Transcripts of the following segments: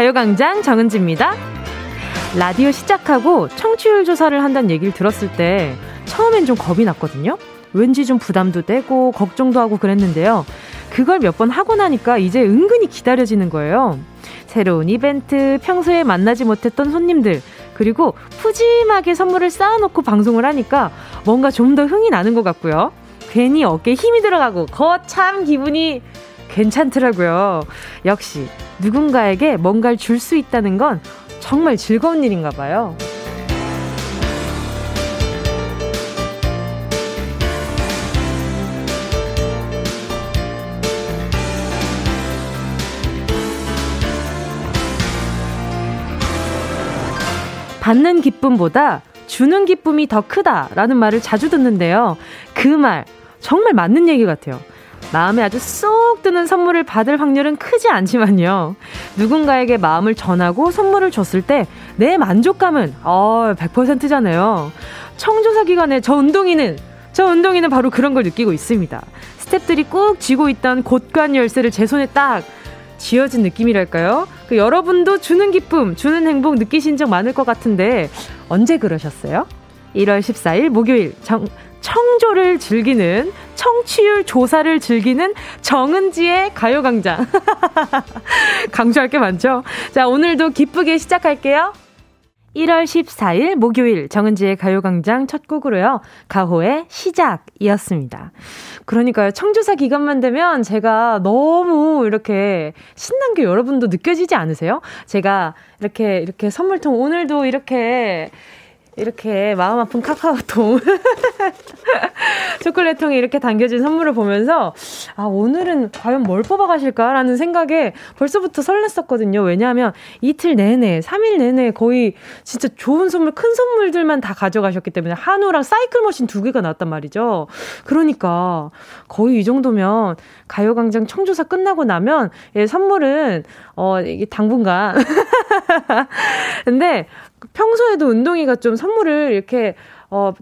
가요광장 정은지입니다. 라디오 시작하고 청취율 조사를 한다는 얘기를 들었을 때 처음엔 좀 겁이 났거든요. 왠지 좀 부담도 되고 걱정도 하고 그랬는데요. 그걸 몇 번 하고 나니까 이제 은근히 기다려지는 거예요. 새로운 이벤트, 평소에 만나지 못했던 손님들, 그리고 푸짐하게 선물을 쌓아놓고 방송을 하니까 뭔가 좀 더 흥이 나는 것 같고요. 괜히 어깨에 힘이 들어가고 거참 기분이 괜찮더라고요. 역시 누군가에게 뭔가를 줄 수 있다는 건 정말 즐거운 일인가 봐요. 받는 기쁨보다 주는 기쁨이 더 크다라는 말을 자주 듣는데요. 그 말 정말 맞는 얘기 같아요. 마음에 아주 쏙 드는 선물을 받을 확률은 크지 않지만요. 누군가에게 마음을 전하고 선물을 줬을 때 내 만족감은 어, 100%잖아요. 청조사 기간에 저 운동이는 저 운동이는 바로 그런 걸 느끼고 있습니다. 스탭들이 꾹 쥐고 있던 곳간 열쇠를 제 손에 딱 쥐어진 느낌이랄까요? 그 여러분도 주는 기쁨, 주는 행복 느끼신 적 많을 것 같은데 언제 그러셨어요? 1월 14일 목요일 정, 청조를 즐기는 청취율 조사를 즐기는 정은지의 가요광장. 강조할 게 많죠? 자, 오늘도 기쁘게 시작할게요. 1월 14일 목요일 정은지의 가요광장 첫 곡으로요. 가호의 시작이었습니다. 그러니까요. 청조사 기간만 되면 제가 너무 이렇게 신난 게 여러분도 느껴지지 않으세요? 제가 이렇게 이렇게 선물통 오늘도 이렇게 이렇게 마음 아픈 카카오통 초콜릿 통에 이렇게 담겨진 선물을 보면서 아 오늘은 과연 뭘 뽑아가실까라는 생각에 벌써부터 설렜었거든요. 왜냐하면 이틀 내내 3일 내내 거의 진짜 좋은 선물 큰 선물들만 다 가져가셨기 때문에 한우랑 사이클 머신 두 개가 나왔단 말이죠. 그러니까 거의 이 정도면 가요광장 청조사 끝나고 나면 예, 선물은 어 이게 당분간 근데 평소에도 운동이가 좀 선물을 이렇게 어,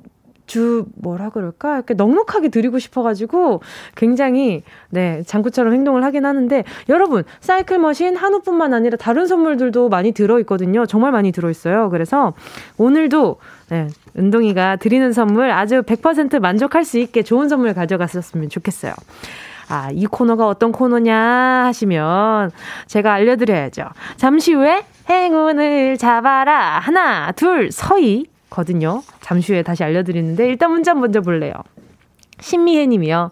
주 뭐라 그럴까? 이렇게 넉넉하게 드리고 싶어가지고 굉장히 네 장구처럼 행동을 하긴 하는데 여러분 사이클 머신 한우뿐만 아니라 다른 선물들도 많이 들어 있거든요. 정말 많이 들어 있어요. 그래서 오늘도 네 은동이가 드리는 선물 아주 100% 만족할 수 있게 좋은 선물 가져갔었으면 좋겠어요. 아, 이 코너가 어떤 코너냐 하시면 제가 알려드려야죠. 잠시 후에 행운을 잡아라. 하나, 둘, 서희. 거든요. 잠시 후에 다시 알려드리는데 일단 문자 먼저 볼래요. 신미애 님이요.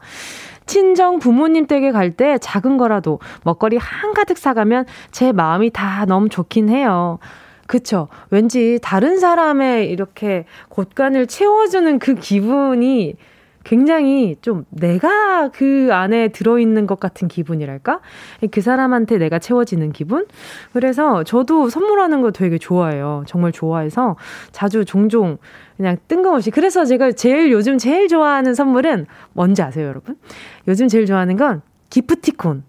친정 부모님 댁에 갈 때 작은 거라도 먹거리 한가득 사가면 제 마음이 다 너무 좋긴 해요. 그쵸. 왠지 다른 사람의 이렇게 곳간을 채워주는 그 기분이 굉장히 좀 내가 그 안에 들어있는 것 같은 기분이랄까? 그 사람한테 내가 채워지는 기분? 그래서 저도 선물하는 거 되게 좋아해요. 정말 좋아해서 자주 종종 그냥 뜬금없이. 그래서 제가 제일 요즘 제일 좋아하는 선물은 뭔지 아세요, 여러분? 요즘 제일 좋아하는 건 기프티콘.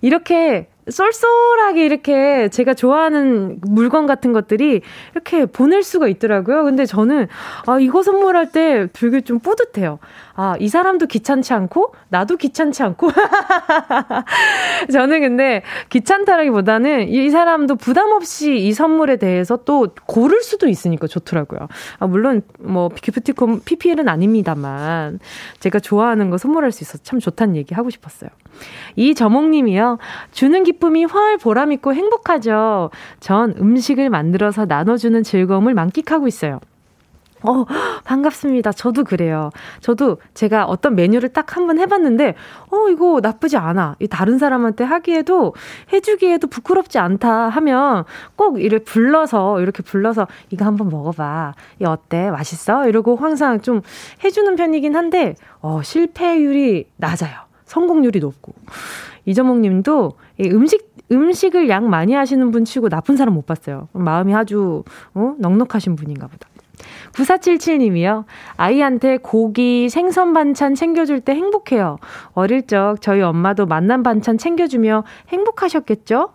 이렇게 쏠쏠하게 이렇게 제가 좋아하는 물건 같은 것들이 이렇게 보낼 수가 있더라고요. 근데 저는 아, 이거 선물할 때 되게 좀 뿌듯해요. 아, 이 사람도 귀찮지 않고 나도 귀찮지 않고 저는 근데 귀찮다라기보다는 이 사람도 부담 없이 이 선물에 대해서 또 고를 수도 있으니까 좋더라고요. 아, 물론 뭐 기프티콘 PPL은 아닙니다만 제가 좋아하는 거 선물할 수 있어서 참 좋다는 얘기 하고 싶었어요. 이저몽님이요. 주는 기쁨이 훨 보람 있고 행복하죠. 전 음식을 만들어서 나눠주는 즐거움을 만끽하고 있어요. 어, 반갑습니다. 저도 그래요. 저도 제가 어떤 메뉴를 딱 한 번 해봤는데, 어, 이거 나쁘지 않아. 이 다른 사람한테 하기에도, 해주기에도 부끄럽지 않다 하면 꼭 이를 불러서, 이렇게 불러서, 이거 한번 먹어봐. 이 어때? 맛있어? 이러고 항상 좀 해주는 편이긴 한데, 어, 실패율이 낮아요. 성공률이 높고. 이정목 님도 음식, 음식을 양 많이 하시는 분 치고 나쁜 사람 못 봤어요. 마음이 아주, 어? 넉넉하신 분인가 보다. 9477님이요. 아이한테 고기, 생선 반찬 챙겨줄 때 행복해요. 어릴 적 저희 엄마도 만난 반찬 챙겨주며 행복하셨겠죠?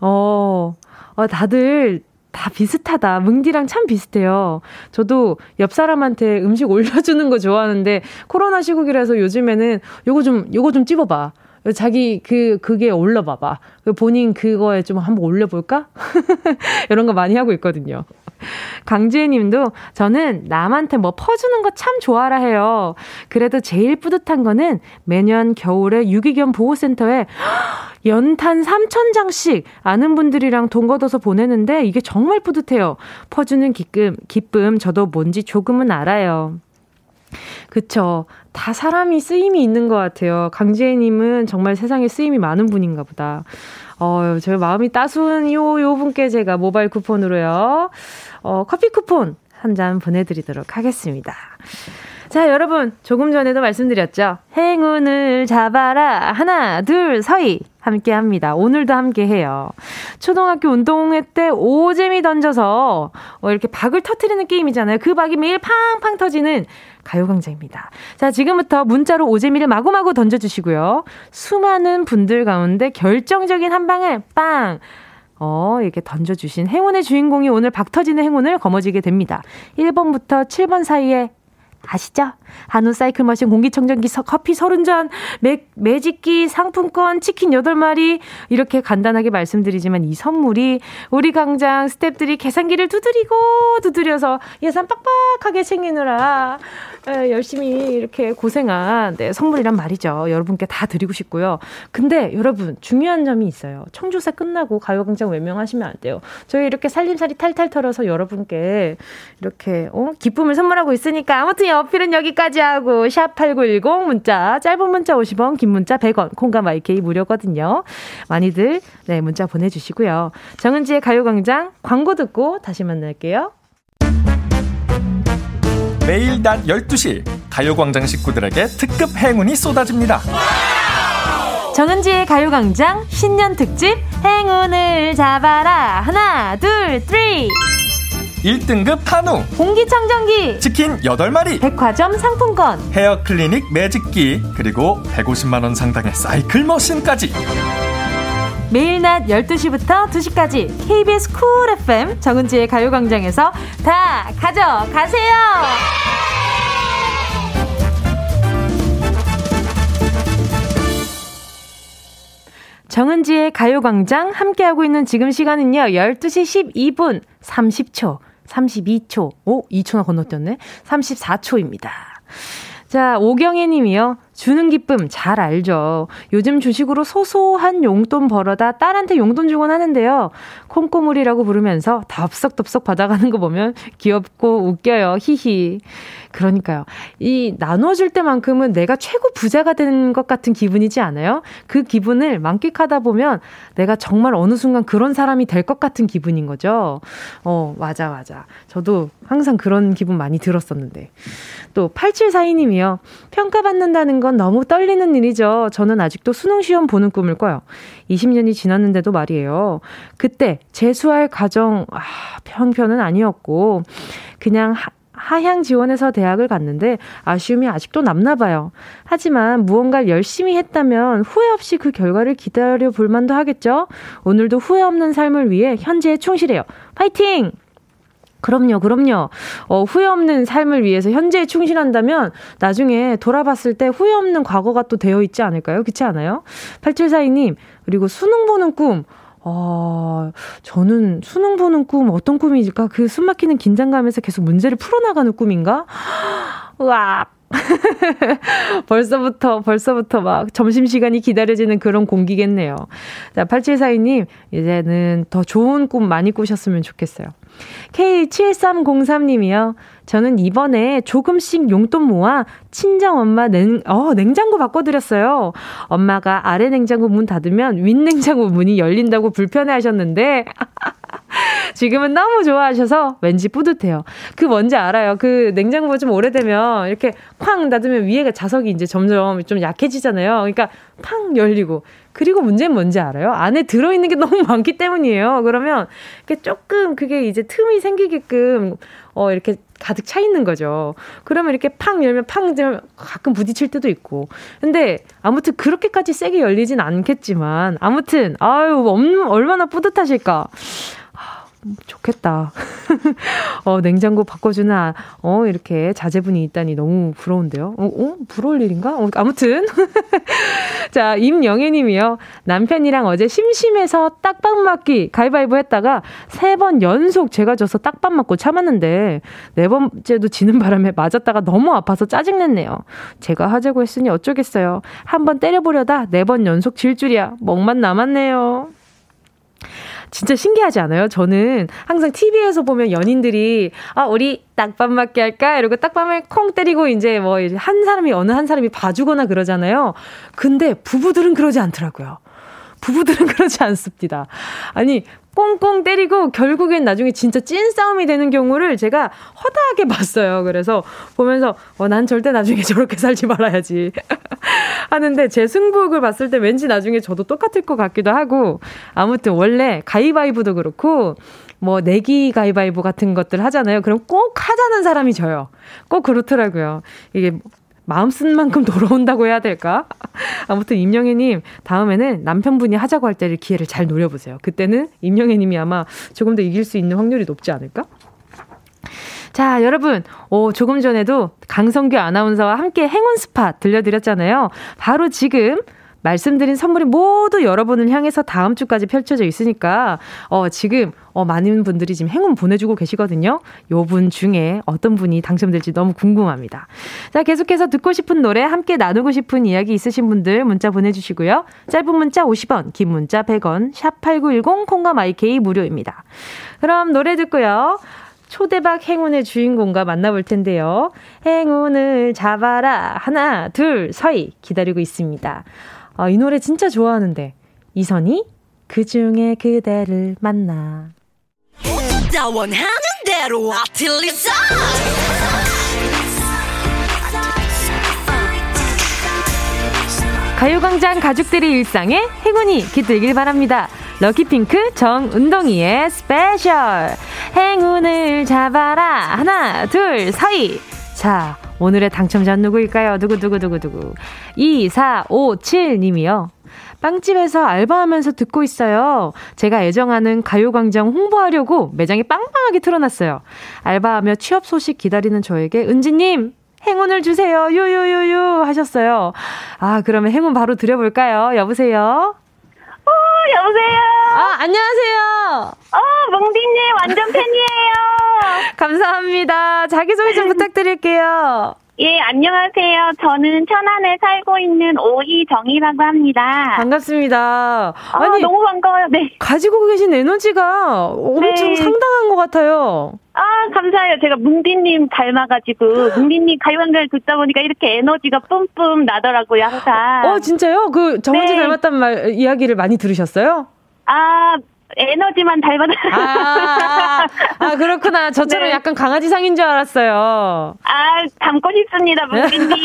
어, 어, 다들 다 비슷하다. 뭉디랑 참 비슷해요. 저도 옆 사람한테 음식 올려주는 거 좋아하는데 코로나 시국이라서 요즘에는 요거 좀 요거 좀 찝어봐. 자기 그 그게 올려봐봐. 그 본인 그거에 좀 한번 올려볼까? 이런 거 많이 하고 있거든요. 강지혜 님도 저는 남한테 뭐 퍼주는 거 참 좋아라 해요. 그래도 제일 뿌듯한 거는 매년 겨울에 유기견 보호센터에 연탄 3천장씩 아는 분들이랑 돈 걷어서 보내는데 이게 정말 뿌듯해요. 퍼주는 기쁨, 기쁨 저도 뭔지 조금은 알아요. 그쵸. 다 사람이 쓰임이 있는 것 같아요. 강지혜님은 정말 세상에 쓰임이 많은 분인가 보다. 어, 저 마음이 따스운 요, 요 분께 제가 모바일 쿠폰으로요. 어, 커피 쿠폰 한 잔 보내드리도록 하겠습니다. 자, 여러분, 조금 전에도 말씀드렸죠. 행운을 잡아라. 하나, 둘, 서희. 함께 합니다. 오늘도 함께 해요. 초등학교 운동회 때 오재미 던져서 어, 이렇게 박을 터트리는 게임이잖아요. 그 박이 매일 팡팡 터지는 가요광장입니다. 자, 지금부터 문자로 오재미를 마구마구 던져주시고요. 수많은 분들 가운데 결정적인 한 방을 빵! 어, 이렇게 던져주신 행운의 주인공이 오늘 박 터지는 행운을 거머쥐게 됩니다. 1번부터 7번 사이에 아시죠? 한우 사이클 머신 공기청정기 커피 30잔, 매, 매직기 상품권 치킨 8마리 이렇게 간단하게 말씀드리지만 이 선물이 우리 강장 스탭들이 계산기를 두드리고 두드려서 예산 빡빡하게 챙기느라 열심히 이렇게 고생한 네, 선물이란 말이죠. 여러분께 다 드리고 싶고요. 근데 여러분 중요한 점이 있어요. 청주사 끝나고 가요광장 외명하시면 안 돼요. 저희 이렇게 살림살이 탈탈 털어서 여러분께 이렇게 어? 기쁨을 선물하고 있으니까 아무튼 어필은 여기 까지 하고 샵8910 문자 짧은 문자 50원 긴 문자 100원 콩과 마이케이 무료거든요. 많이들 네 문자 보내주시고요. 정은지의 가요광장 광고 듣고 다시 만날게요. 매일 낮 12시 가요광장 식구들에게 특급 행운이 쏟아집니다. 정은지의 가요광장 신년 특집 행운을 잡아라 하나 둘 three 1등급 한우. 공기청정기. 치킨 8마리. 백화점 상품권. 헤어 클리닉 매직기. 그리고 150만원 상당의 사이클 machine까지. 매일 낮 12시부터 2시까지 KBS 쿨 FM 정은지의 가요광장에서 다 가져가세요. 정은지의 가요광장 함께하고 있는 지금 시간은요, 12시 12분 30초, 32초, 오, 2초나 건너뛰었네? 34초입니다. 자, 오경혜 님이요. 주는 기쁨 잘 알죠. 요즘 주식으로 소소한 용돈 벌어다 딸한테 용돈 주곤 하는데요. 콩고물이라고 부르면서 덥석덥석 받아가는 거 보면 귀엽고 웃겨요. 히히. 그러니까요. 이 나눠줄 때만큼은 내가 최고 부자가 되는 것 같은 기분이지 않아요? 그 기분을 만끽하다 보면 내가 정말 어느 순간 그런 사람이 될 것 같은 기분인 거죠. 어, 맞아, 맞아. 저도 항상 그런 기분 많이 들었었는데. 또 8742님이요. 평가받는다는 건 너무 떨리는 일이죠. 저는 아직도 수능 시험 보는 꿈을 꿔요. 20년이 지났는데도 말이에요. 그때 재수할 과정 아, 편편은 아니었고 그냥 하, 하향 지원해서 대학을 갔는데 아쉬움이 아직도 남나 봐요. 하지만 무언가를 열심히 했다면 후회 없이 그 결과를 기다려 볼 만도 하겠죠? 오늘도 후회 없는 삶을 위해 현재에 충실해요. 파이팅! 그럼요, 그럼요. 어, 후회 없는 삶을 위해서 현재에 충실한다면 나중에 돌아봤을 때 후회 없는 과거가 또 되어 있지 않을까요? 그렇지 않아요? 8742님, 그리고 수능 보는 꿈. 어, 저는 수능 보는 꿈 어떤 꿈일까? 그 숨막히는 긴장감에서 계속 문제를 풀어나가는 꿈인가? 으악! 벌써부터, 벌써부터 막 점심시간이 기다려지는 그런 공기겠네요. 자, 8742님, 이제는 더 좋은 꿈 많이 꾸셨으면 좋겠어요. K7303님이요. 저는 이번에 조금씩 용돈 모아 친정 엄마 냉, 어, 냉장고 바꿔드렸어요. 엄마가 아래 냉장고 문 닫으면 윗 냉장고 문이 열린다고 불편해 하셨는데, 지금은 너무 좋아하셔서 왠지 뿌듯해요. 그 뭔지 알아요. 그 냉장고가 좀 오래되면 이렇게 쾅 닫으면 위에가 자석이 이제 점점 좀 약해지잖아요. 그러니까 팡 열리고. 그리고 문제는 뭔지 알아요? 안에 들어있는 게 너무 많기 때문이에요. 그러면 이렇게 조금 그게 이제 틈이 생기게끔 어, 이렇게 가득 차 있는 거죠. 그러면 이렇게 팡 열면 팡 되면 가끔 부딪힐 때도 있고. 근데 아무튼 그렇게까지 세게 열리진 않겠지만 아무튼 아유 얼마나 뿌듯하실까. 좋겠다. 어, 냉장고 바꿔주는, 아, 어, 이렇게 자제분이 있다니 너무 부러운데요. 어, 어? 부러울 일인가? 어, 아무튼. 자, 임영애 님이요. 남편이랑 어제 심심해서 딱밤 맞기 가위바위보 했다가 세 번 연속 제가 져서 딱밤 맞고 참았는데 네 번째도 지는 바람에 맞았다가 너무 아파서 짜증냈네요. 제가 하자고 했으니 어쩌겠어요. 한 번 때려보려다 네 번 연속 질 줄이야. 멍만 남았네요. 진짜 신기하지 않아요? 저는 항상 TV에서 보면 연인들이 아 우리 딱밤 맞게 할까 이러고 딱밤을 콩 때리고 이제 뭐 한 사람이 어느 한 사람이 봐주거나 그러잖아요. 근데 부부들은 그러지 않더라고요. 부부들은 그러지 않습니다. 아니, 꽁꽁 때리고 결국엔 나중에 진짜 찐 싸움이 되는 경우를 제가 허다하게 봤어요. 그래서 보면서 어, 난 절대 나중에 저렇게 살지 말아야지. 하는데 제 승부욕을 봤을 때 왠지 나중에 저도 똑같을 것 같기도 하고 아무튼 원래 가위바위보도 그렇고 뭐 내기 가위바위보 같은 것들 하잖아요. 그럼 꼭 하자는 사람이 져요. 꼭 그렇더라고요. 이게 마음 쓴 만큼 돌아온다고 해야 될까? 아무튼 임영애님 다음에는 남편분이 하자고 할 때를 기회를 잘 노려보세요. 그때는 임영애님이 아마 조금 더 이길 수 있는 확률이 높지 않을까? 자, 여러분, 오, 조금 전에도 강성규 아나운서와 함께 행운 스팟 들려드렸잖아요. 바로 지금 말씀드린 선물이 모두 여러분을 향해서 다음 주까지 펼쳐져 있으니까 어 지금 어 많은 분들이 지금 행운 보내주고 계시거든요. 요 분 중에 어떤 분이 당첨될지 너무 궁금합니다. 자 계속해서 듣고 싶은 노래 함께 나누고 싶은 이야기 있으신 분들 문자 보내주시고요. 짧은 문자 50원, 긴 문자 100원, 샵 #8910 콩과 마이케이 무료입니다. 그럼 노래 듣고요. 초대박 행운의 주인공과 만나볼 텐데요. 행운을 잡아라. 하나, 둘, 서희 기다리고 있습니다. 아, 이 노래 진짜 좋아하는데. 이선희, 그 중에 그대를 만나. 가요광장 가족들의 일상에 행운이 깃들길 바랍니다. 럭키핑크 정은동이의 special. 행운을 잡아라. 하나, 둘, 서희. 자, 오늘의 당첨자 누구일까요? 누구누구누구누구. 2457님이요. 빵집에서 알바하면서 듣고 있어요. 제가 애정하는 가요광장 홍보하려고 매장에 빵빵하게 틀어놨어요. 알바하며 취업 소식 기다리는 저에게 은지님 행운을 주세요. 유유유유 하셨어요. 아 그러면 행운 바로 드려볼까요? 여보세요. 어 여보세요. 아 안녕하세요. 어 몽디님 완전 팬이에요. 감사합니다. 자기소개 좀 부탁드릴게요. 예, 안녕하세요. 저는 천안에 살고 있는 오희정이라고 합니다. 반갑습니다. 아, 아니, 너무 반가워요. 네. 가지고 계신 에너지가 엄청 네. 상당한 것 같아요. 아, 감사해요. 제가 뭉디님 닮아가지고, 뭉디님 가요광장을 듣다 보니까 이렇게 에너지가 뿜뿜 나더라고요, 항상. 어, 진짜요? 그 정은지 네. 닮았단 말, 이야기를 많이 들으셨어요? 아, 에너지만 닮아다. 아, 아, 아, 그렇구나. 저처럼 네. 약간 강아지상인 줄 알았어요. 아, 닮고 싶습니다, 문디님.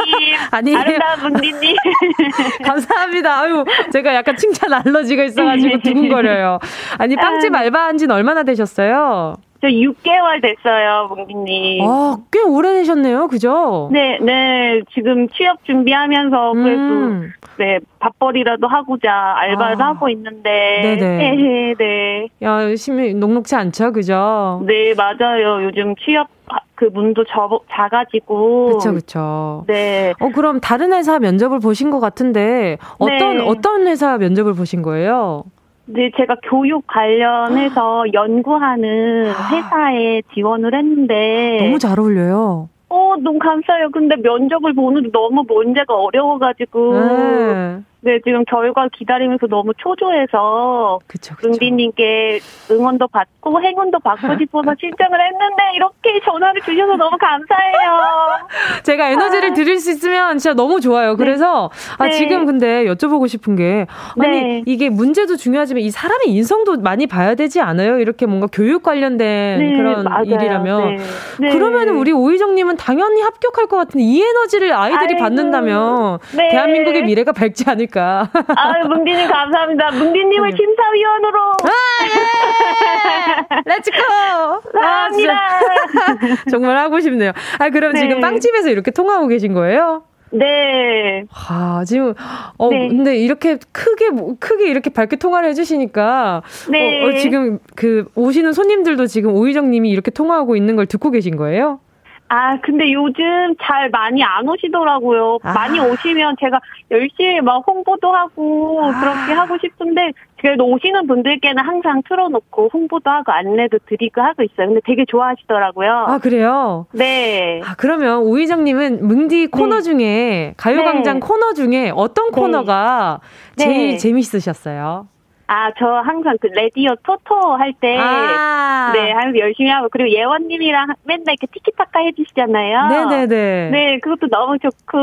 아니. 아름다운 문디님. 감사합니다. 아유, 제가 약간 칭찬 알러지가 있어가지고 두근거려요. 아니, 빵집 아. 알바한 지는 얼마나 되셨어요? 저 6개월 됐어요, 몽디님. 아, 꽤 오래 되셨네요, 그죠? 네, 네. 지금 취업 준비하면서 음. 그래도, 네, 밥벌이라도 하고자 알바를 아. 하고 있는데. 네네. 네, 네. 야, 열심히 녹록치 않죠, 그죠? 네, 맞아요. 요즘 취업 그 문도 저, 작아지고. 그쵸, 그쵸. 네. 어, 그럼 다른 회사 면접을 보신 것 같은데, 어떤, 네. 어떤 회사 면접을 보신 거예요? 네, 제가 교육 관련해서 연구하는 아. 회사에 지원을 했는데 너무 잘 어울려요. 어, 너무 감사해요. 근데 면접을 보는데 너무 문제가 어려워가지고. 네. 네, 지금 결과 기다리면서 너무 초조해서 그쵸, 그쵸. 은비님께 응원도 받고 행운도 받고 싶어서 신청을 했는데 이렇게 전화를 주셔서 너무 감사해요. 제가 에너지를 아. 드릴 수 있으면 진짜 너무 좋아요. 네. 그래서 아, 네. 아, 지금 근데 여쭤보고 싶은 게 아니 네. 이게 문제도 중요하지만 이 사람의 인성도 많이 봐야 되지 않아요? 이렇게 뭔가 교육 관련된 네, 그런 맞아요. 일이라면 네. 그러면 우리 오희정님은 당연히 합격할 것 같은데 이 에너지를 아이들이 아이고. 받는다면 대한민국의 미래가 밝지 않을까? 않을까. 아, 뭉디님 감사합니다. 뭉디님을 네. 심사위원으로. 아, 예! let's go! 감사합니다. 아, 정말 하고 싶네요. 아, 그럼 네. 지금 빵집에서 이렇게 통화하고 계신 거예요? 네. 아, 지금, 어, 네. 근데 이렇게 크게, 크게 이렇게 밝게 통화를 해주시니까. 네. 어, 어, 지금 그 오시는 손님들도 지금 오희정 님이 이렇게 통화하고 있는 걸 듣고 계신 거예요? 아, 근데 요즘 잘 많이 안 오시더라고요. 아. 많이 오시면 제가 열심히 막 홍보도 하고 아. 그렇게 하고 싶은데 그래도 오시는 분들께는 항상 틀어놓고 홍보도 하고 안내도 드리고 하고 있어요. 근데 되게 좋아하시더라고요. 아, 그래요? 네. 아, 그러면 오희정님은 뭉디 코너 네. 중에, 가요광장 네. 코너 중에 어떤 네. 코너가 제일 네. 재밌으셨어요? 아, 저 항상 그 라디오 토토 할 때, 아~ 네, 항상 열심히 하고, 그리고 예원님이랑 맨날 이렇게 티키타카 해주시잖아요. 네네네. 네, 그것도 너무 좋고.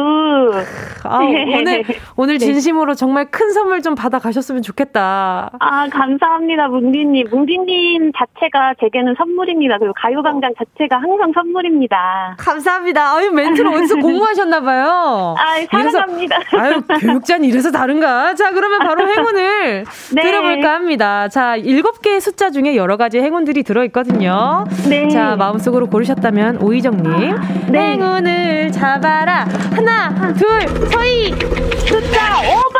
아, 네. 오늘, 오늘 네. 진심으로 네. 정말 큰 선물 좀 받아가셨으면 좋겠다. 아, 감사합니다, 뭉디님. 뭉디님 자체가 제게는 선물입니다. 그리고 가요광장 자체가 항상 선물입니다. 감사합니다. 아유, 멘트를 어디서 공부하셨나봐요. 아, 사랑합니다. 이래서, 아유, 교육자는 이래서 다른가? 자, 그러면 바로 행운을. 네. 들어볼까 합니다. 자, 일곱 개의 숫자 중에 여러 가지 행운들이 들어있거든요. 네. 자, 마음속으로 고르셨다면 오희정님. 네. 행운을 잡아라. 하나, 둘, 서희. 숫자 5번!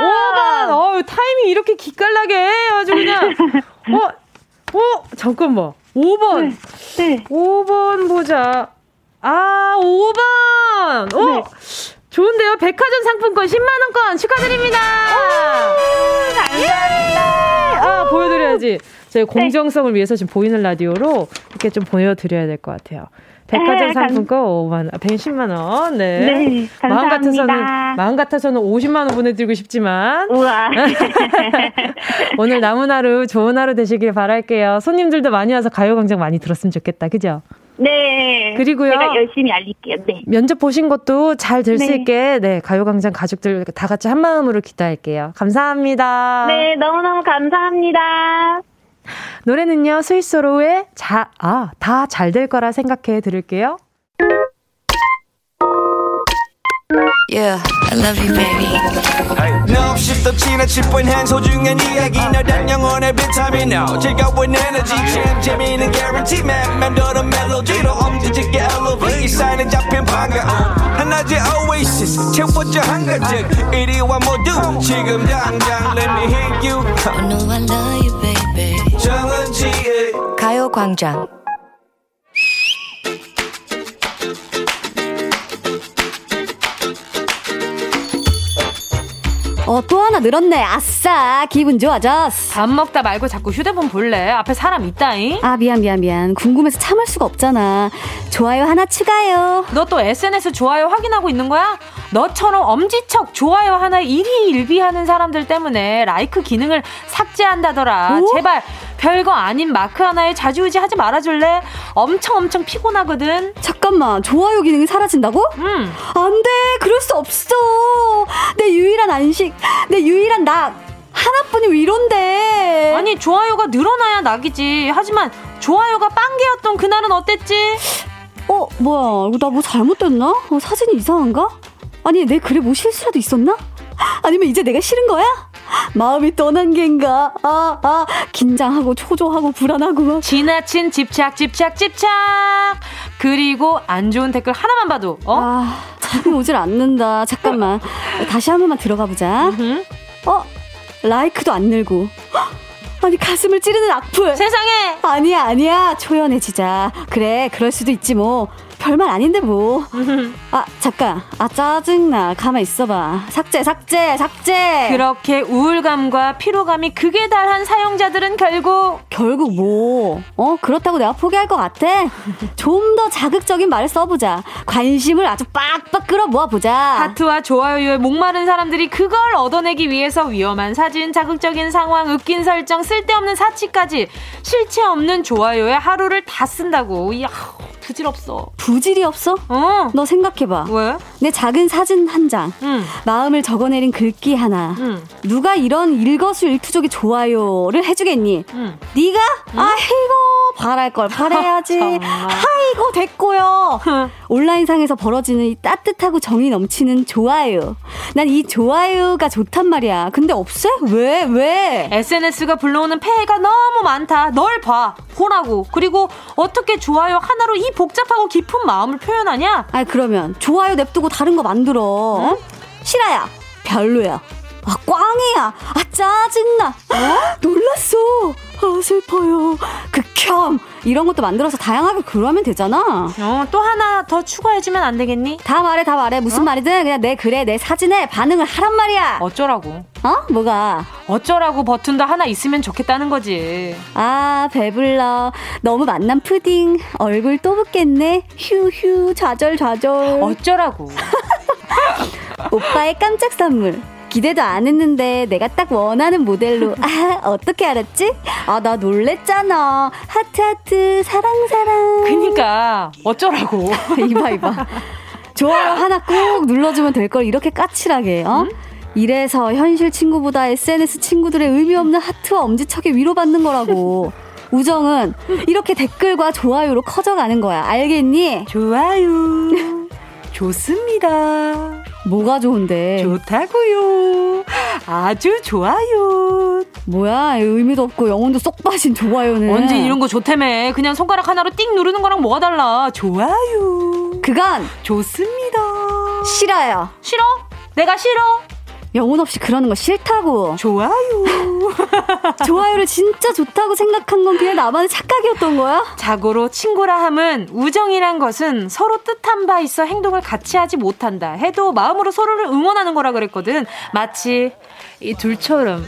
5번! 어우, 타이밍 이렇게 기깔나게 아주 그냥. 어, 어, 잠깐만. 5번. 네. 네. 5번 보자. 아, 5번! 어? 네. 좋은데요? 백화점 상품권 10만원권 축하드립니다! 오, 감사합니다! 아, 보여드려야지. 저희 공정성을 네. 위해서 지금 보이는 라디오로 이렇게 좀 보여드려야 될 것 같아요. 백화점 네, 상품권 5만 110만 원. 네. 네 감사합니다. 마음 같아서는 마음 같아서는 50만 원 보내 드리고 싶지만. 우와. 오늘 남은 하루 좋은 하루 되시길 바랄게요. 손님들도 많이 와서 가요 광장 많이 들었으면 좋겠다. 그죠? 네. 그리고요. 제가 열심히 알릴게요. 네. 면접 보신 것도 잘 될수 네. 있게 네 가요광장 가족들 다 같이 한 마음으로 기도할게요. 감사합니다. 네, 너무너무 감사합니다. 노래는요 스위스로의 자아다 잘 될 거라 생각해 들을게요. Yeah, I love you, baby. No, shift the china chip when hands hold you and 이야기 너란 영혼의 비타민 now. 즐거운 에너지 참 재미있는 guarantee man. 맴도는 멜로디로 엄지짓게 elevate. 이 사인에 잡힌 반가움. 하나의 oasis 채워져 한 가득. 이리와 모두 지금 당장 let me hit you. I know I love you, baby. 정은지의 가요광장. 어, 또 하나 늘었네. 아싸. 기분 좋아졌어. 밥 먹다 말고 자꾸 휴대폰 볼래? 앞에 사람 있다잉? 아, 미안, 미안, 미안. 궁금해서 참을 수가 없잖아. 좋아요 하나 추가요. 너 또 SNS 좋아요 확인하고 있는 거야? 너처럼 엄지척 좋아요 하나에 일희일비하는 사람들 때문에 라이크 기능을 삭제한다더라. 오? 제발 별거 아닌 마크 하나에 자주우지 하지 말아줄래? 엄청 엄청 피곤하거든. 잠깐만, 좋아요 기능이 사라진다고? 응. 안 돼, 그럴 수 없어. 내 유일한 안식, 내 유일한 낙. 하나뿐이 위론데. 아니, 좋아요가 늘어나야 낙이지. 하지만 좋아요가 빵개였던 그날은 어땠지? 어, 뭐야. 나 뭐 잘못됐나? 어, 사진이 이상한가? 아니, 내 글에 뭐 실수라도 있었나? 아니면 이제 내가 싫은 거야? 마음이 떠난 겐가? 아, 아, 긴장하고 초조하고 불안하고. 지나친 집착, 집착, 집착! 그리고 안 좋은 댓글 하나만 봐도, 어? 아, 잠이 오질 않는다. 잠깐만. 다시 한 번만 들어가 보자. 어? 라이크도 안 늘고. 아니 가슴을 찌르는 악플 세상에 아니야 아니야 초연해지자 그래 그럴 수도 있지 뭐 별말 아닌데 뭐. 아 잠깐. 아 짜증나. 가만 있어봐. 삭제 삭제 삭제. 그렇게 우울감과 피로감이 극에 달한 사용자들은 결국 결국 뭐? 어 그렇다고 내가 포기할 것 같아? 좀 더 자극적인 말을 써보자. 관심을 아주 빡빡 끌어 모아 보자. 하트와 좋아요에 목마른 사람들이 그걸 얻어내기 위해서 위험한 사진, 자극적인 상황, 웃긴 설정, 쓸데없는 사치까지 실체 없는 좋아요에 하루를 다 쓴다고. 이야. 부질 없어. 부질이 없어? 어. 너 생각해봐. 왜? 내 작은 사진 한 장, 응. 마음을 적어내린 글귀 하나. 응. 누가 이런 일거수일투족의 좋아요를 해주겠니? 응. 네가? 응? 아이고 바랄 걸 바래야지. 아이고 됐고요. 온라인상에서 벌어지는 이 따뜻하고 정이 넘치는 좋아요. 난 이 좋아요가 좋단 말이야. 근데 없애? 왜? 왜? SNS가 불러오는 폐해가 너무 많다. 널 봐. 보라고. 그리고 어떻게 좋아요 하나로 이 복잡하고 깊은 마음을 표현하냐? 아 그러면 좋아요 냅두고 다른 거 만들어. 응? 싫어야. 별로야. 아, 꽝이야. 아, 짜증나. 어? 놀랐어. 아, 슬퍼요. 극혐. 이런 것도 만들어서 다양하게 그러면 되잖아. 어, 또 하나 더 추가해주면 안 되겠니? 다 말해, 다 말해. 무슨 어? 말이든 그냥 내 글에, 내 사진에 반응을 하란 말이야. 어쩌라고? 어? 뭐가? 어쩌라고 버튼도 하나 있으면 좋겠다는 거지. 아, 배불러. 너무 만난 푸딩. 얼굴 또 붓겠네. 휴휴, 좌절, 좌절. 어쩌라고? 오빠의 깜짝 선물. 기대도 안 했는데 내가 딱 원하는 모델로. 아 어떻게 알았지? 아 나 놀랬잖아. 하트 하트 사랑 사랑. 그니까 어쩌라고. 이봐 이봐. 좋아요. 하나 꼭 눌러주면 될 걸 이렇게 까칠하게 어? 음? 이래서 현실 친구보다 SNS 친구들의 의미 없는 하트와 엄지척에 위로받는 거라고. 우정은 이렇게 댓글과 좋아요로 커져가는 거야. 알겠니? 좋아요 좋습니다 뭐가 좋은데? 좋다고요. 아주 좋아요. 뭐야 의미도 없고 영혼도 쏙 빠진 좋아요는. 언제 이런 거 좋다며. 그냥 손가락 하나로 띵 누르는 거랑 뭐가 달라. 좋아요. 그건 좋습니다. 싫어요. 싫어? 내가 싫어? 영혼 없이 그러는 거 싫다고. 좋아요. 좋아요를 진짜 좋다고 생각한 건 그냥 나만의 착각이었던 거야? 자고로 친구라 함은 우정이란 것은 서로 뜻한 바 있어 행동을 같이 하지 못한다. 해도 마음으로 서로를 응원하는 거라 그랬거든. 마치 이 둘처럼.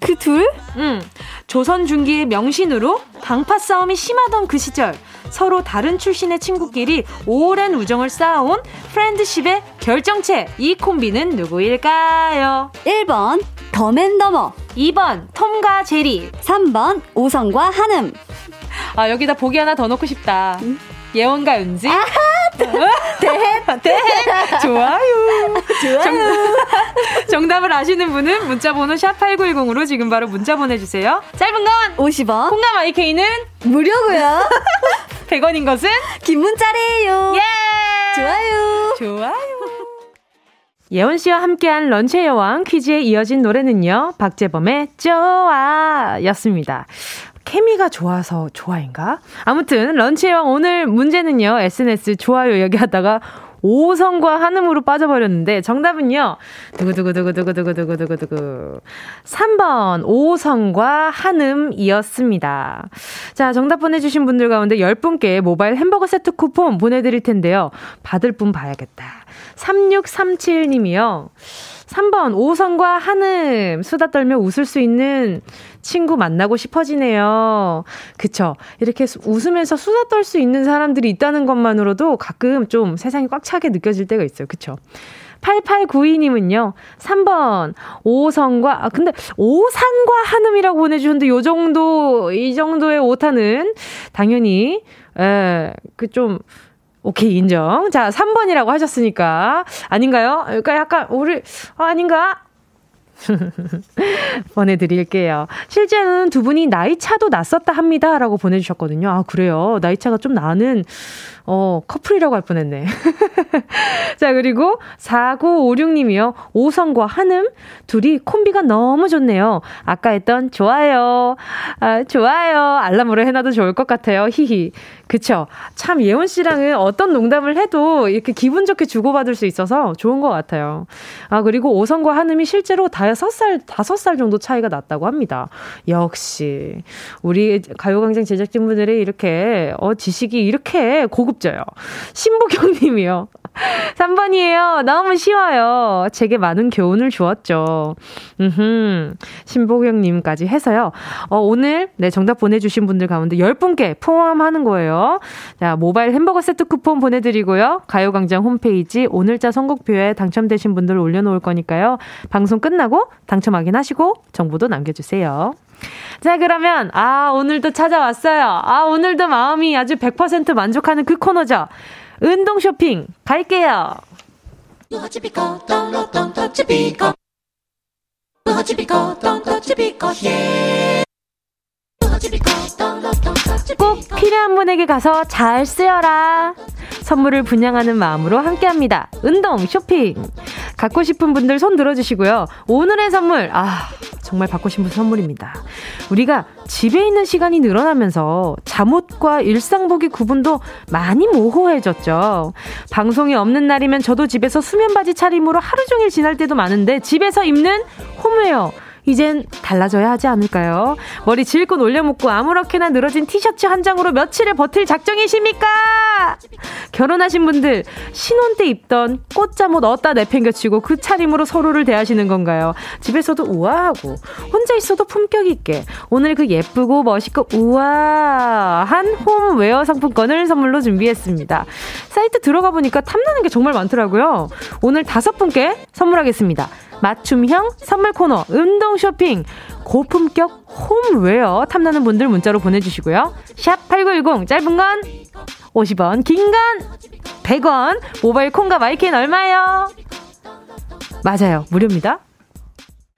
그 둘? 응. 조선 중기의 명신으로 방파 싸움이 심하던 그 시절 서로 다른 출신의 친구끼리 오랜 우정을 쌓아온 프렌드십의 결정체. 이 콤비는 누구일까요? 1번 더맨더머. 2번 톰과 제리. 3번 오성과 한음. 아 여기다 보기 하나 더 넣고 싶다. 음? 예원과 은지 아하 대해 대해 좋아요 좋아요 정 답, 을 아시는 분은 문자 번호 샵 #8910으로 지금 바로 문자 보내 주세요. 짧은 건 50원, 콩감 IK는 무료고요. 100원인 것은 긴 문자래요. 예 좋아요 좋아요. 예원 씨와 함께한 런치의 여왕 퀴즈에 이어진 노래는요. 박재범의 좋아 였습니다. 케미가 좋아서 좋아인가? 아무튼 런치의 왕 오늘 문제는요. SNS 좋아요 얘기하다가 오성과 한음으로 빠져버렸는데 정답은요. 두구두구두구두구두구두구두구두구 3번 오성과 한음이었습니다. 자, 정답 보내주신 분들 가운데 10분께 모바일 햄버거 세트 쿠폰 보내드릴 텐데요. 받을 분 봐야겠다. 3637님이요. 3번 오성과 한음 수다 떨며 웃을 수 있는 친구 만나고 싶어지네요. 그쵸. 이렇게 웃으면서 수다 떨 수 있는 사람들이 있다는 것만으로도 가끔 좀 세상이 꽉 차게 느껴질 때가 있어요. 그쵸. 8892님은요, 3번, 오성과, 아, 근데, 오상과 한음이라고 보내주셨는데, 요 정도, 이 정도의 오타는, 당연히, 에, 그 좀, 오케이, 인정. 자, 3번이라고 하셨으니까. 아닌가요? 그러니까 약간, 우리, 아, 아닌가? 보내드릴게요. 실제는 두 분이 나이 차도 났었다 합니다. 라고 보내주셨거든요. 아, 그래요. 나이 차가 좀 나는, 어, 커플이라고 할 뻔했네. 자, 그리고 4956님이요. 오성과 한음. 둘이 콤비가 너무 좋네요. 아까 했던 좋아요. 아, 좋아요. 알람으로 해놔도 좋을 것 같아요. 히히. 그쵸. 참 예원 씨랑은 어떤 농담을 해도 이렇게 기분 좋게 주고받을 수 있어서 좋은 것 같아요. 아, 그리고 오성과 한음이 실제로 다섯 살, 다섯 살 정도 차이가 났다고 합니다. 역시. 우리 가요광장 제작진분들이 이렇게, 어, 지식이 이렇게 고급 져요. 신부경 님이요. 3번이에요. 너무 쉬워요. 제게 많은 교훈을 주었죠. 음흠. 신보경 님까지 해서요. 어, 오늘, 네, 정답 보내 주신 분들 가운데 10분께 포함하는 거예요. 자, 모바일 햄버거 세트 쿠폰 보내 드리고요. 가요 광장 홈페이지 오늘자 선곡표에 당첨되신 분들 올려 놓을 거니까요. 방송 끝나고 당첨 확인하시고 정보도 남겨 주세요. 자, 그러면, 아, 오늘도 찾아왔어요. 아, 오늘도 마음이 아주 100% 만족하는 그 코너죠. 운동 쇼핑 갈게요. 꼭 필요한 분에게 가서 잘 쓰여라. 선물을 분양하는 마음으로 함께 합니다. 운동, 쇼핑. 갖고 싶은 분들 손 들어주시고요. 오늘의 선물, 아, 정말 받고 싶은 선물입니다. 우리가 집에 있는 시간이 늘어나면서 잠옷과 일상복의 구분도 많이 모호해졌죠. 방송이 없는 날이면 저도 집에서 수면 바지 차림으로 하루 종일 지날 때도 많은데 집에서 입는 홈웨어 이젠 달라져야 하지 않을까요? 머리 질끈 올려묶고 아무렇게나 늘어진 티셔츠 한 장으로 며칠을 버틸 작정이십니까? 결혼하신 분들 신혼 때 입던 꽃잠옷 어디다 내팽겨치고 그 차림으로 서로를 대하시는 건가요? 집에서도 우아하고 혼자 있어도 품격 있게 오늘 그 예쁘고 멋있고 우아한 홈웨어 상품권을 선물로 준비했습니다. 사이트 들어가 보니까 탐나는 게 정말 많더라고요. 오늘 다섯 분께 선물하겠습니다. 맞춤형 선물 코너 운동 쇼핑 고품격 홈웨어 탐나는 분들 문자로 보내주시고요. 샵 8910 짧은 건 50원 긴 건 100원 모바일 콩과 마이크는 얼마예요? 맞아요 무료입니다.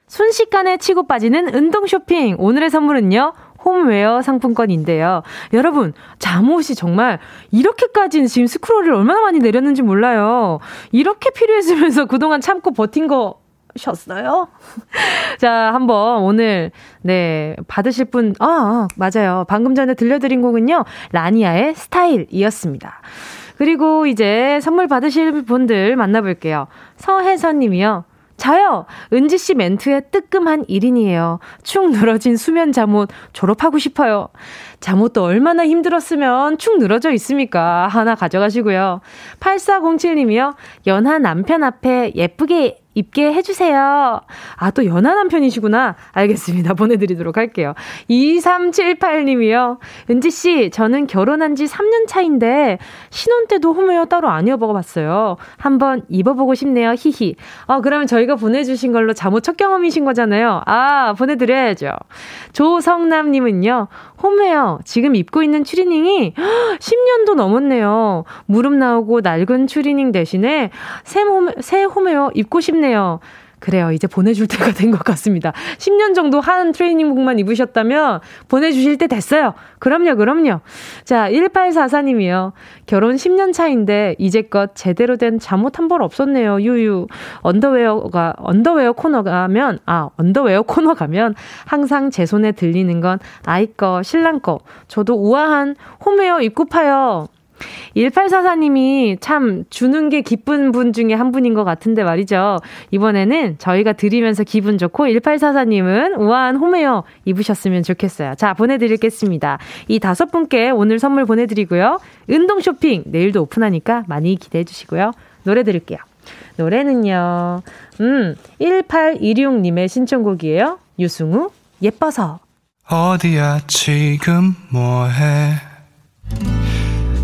순식간에 치고 빠지는 운동 쇼핑 오늘의 선물은요. 홈웨어 상품권인데요. 여러분, 잠옷이 정말 이렇게까지는 지금 스크롤을 얼마나 많이 내렸는지 몰라요. 이렇게 필요했으면서 그동안 참고 버틴 거 셨어요? 자, 한번 오늘, 네, 받으실 분, 아, 아, 맞아요. 방금 전에 들려드린 곡은요, 라니아의 스타일이었습니다. 그리고 이제 선물 받으실 분들 만나볼게요. 서혜선 님이요. 저요! 은지 씨 멘트에 뜨끔한 1인이에요. 축 늘어진 수면 잠옷 졸업하고 싶어요. 잠옷도 얼마나 힘들었으면 축 늘어져 있습니까? 하나 가져가시고요. 8407님이요. 연하 남편 앞에 예쁘게 입게 해주세요. 아, 또 연하 남 편이시구나. 알겠습니다. 보내드리도록 할게요. 2378님이요. 은지씨, 저는 결혼한 지 3년 차인데, 신혼 때도 홈웨어 따로 안 입어봤어요. 한번 입어보고 싶네요. 히히. 아, 그러면 저희가 보내주신 걸로 잠옷 첫 경험이신 거잖아요. 아, 보내드려야죠. 조성남님은요. 홈웨어, 지금 입고 있는 추리닝이 10년도 넘었네요. 무릎 나오고 낡은 추리닝 대신에 새, 홈, 새 홈웨어 입고 싶네요. 좋네요. 그래요. 이제 보내줄 때가 된 것 같습니다. 10년 정도 한 트레이닝복만 입으셨다면 보내주실 때 됐어요. 그럼요, 그럼요. 자, 1844님이요. 결혼 10년 차인데 이제껏 제대로 된 잠옷 한 벌 없었네요. 유유. 언더웨어가, 언더웨어 코너 가면, 아, 언더웨어 코너 가면 항상 제 손에 들리는 건 아이 거, 신랑 거. 저도 우아한 홈웨어 입고 파요. 1844님이 참 주는 게 기쁜 분 중에 한 분인 것 같은데 말이죠. 이번에는 저희가 드리면서 기분 좋고 1844님은 우아한 홈웨어 입으셨으면 좋겠어요. 자, 보내드리겠습니다. 이 다섯 분께 오늘 선물 보내드리고요. 운동 쇼핑 내일도 오픈하니까 많이 기대해 주시고요. 노래 들을게요. 노래는요, 음, 1816님의 신청곡이에요. 유승우, 예뻐서. 어디야, 지금 뭐해?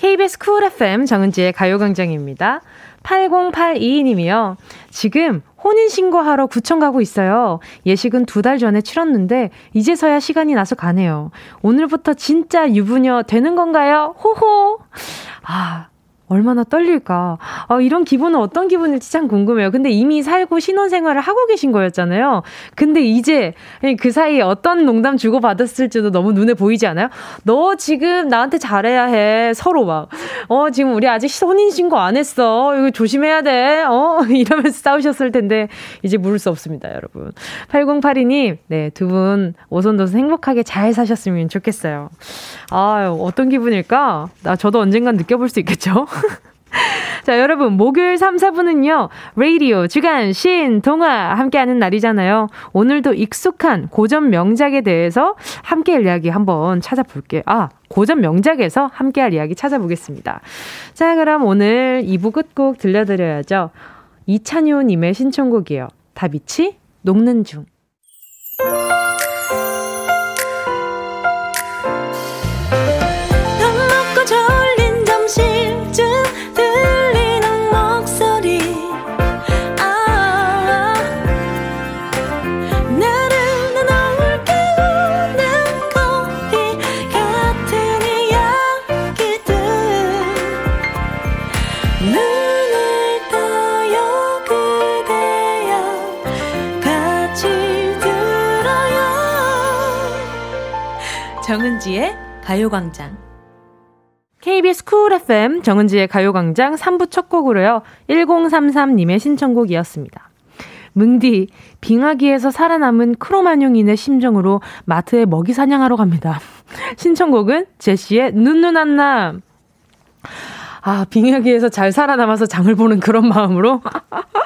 KBS 쿨 FM 정은지의 가요광장입니다. 8082님이요. 지금 혼인신고하러 구청 가고 있어요. 예식은 두 달 전에 치렀는데, 이제서야 시간이 나서 가네요. 오늘부터 진짜 유부녀 되는 건가요? 호호! 아, 얼마나 떨릴까. 아, 이런 기분은 어떤 기분일지 참 궁금해요. 근데 이미 살고 신혼생활을 하고 계신 거였잖아요. 근데 이제 그 사이에 어떤 농담 주고받았을지도 너무 눈에 보이지 않아요? 너 지금 나한테 잘해야 해. 서로 막. 어, 지금 우리 아직 혼인신고 안 했어. 이거 조심해야 돼. 어? 이러면서 싸우셨을 텐데, 이제 물을 수 없습니다, 여러분. 8082님, 네, 두 분 오손도손 행복하게 잘 사셨으면 좋겠어요. 아, 어떤 기분일까? 나 저도 언젠간 느껴볼 수 있겠죠? 자, 여러분, 목요일 3, 4분은요, 라디오, 주간, 신, 동화 함께하는 날이잖아요. 오늘도 익숙한 고전 명작에 대해서 함께할 이야기 한번 찾아볼게요. 아, 고전 명작에서 함께할 이야기 찾아보겠습니다. 자, 그럼 오늘 2부 끝곡 들려드려야죠. 이찬효님의 신청곡이에요. 다비치, 녹는 중. 가요광장. KBS 쿨 FM 정은지의 가요광장 3부 첫 곡으로요. 1033님의 신청곡이었습니다. 뭉디, 빙하기에서 살아남은 크로마뇽인의 심정으로 마트에 먹이 사냥하러 갑니다. 신청곡은 제시의 눈누난남. 아, 빙하기에서 잘 살아남아서 장을 보는 그런 마음으로.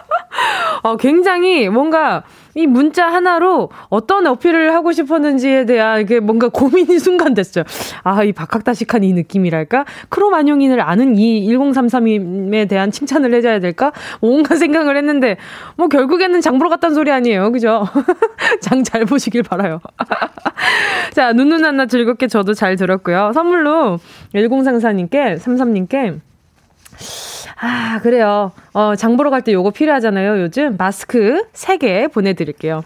어, 굉장히 뭔가 이 문자 하나로 어떤 어필을 하고 싶었는지에 대한 이게 뭔가 고민이 순간 됐어요. 아, 이 박학다식한 이 느낌이랄까? 크로마뇽인을 아는 이 1033임에 대한 칭찬을 해줘야 될까? 온갖 생각을 했는데, 뭐 결국에는 장 보러 갔다는 소리 아니에요. 그죠? 장 잘 보시길 바라요. 자, 눈누난나 즐겁게 저도 잘 들었고요. 선물로 1034님께, 33님께 아, 그래요. 어, 장 보러 갈 때 요거 필요하잖아요. 요즘 마스크 3개 보내드릴게요.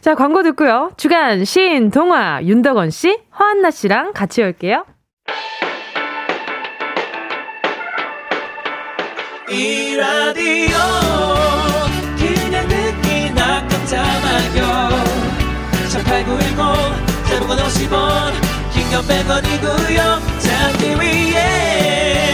자, 광고 듣고요. 주간 신 동화 윤덕원 씨, 허한나 씨랑 같이 올게요. 이 라디오 그냥 듣기나 깜짝마요 18910 대목원 50원 긴건 100원이고요 잠기 위에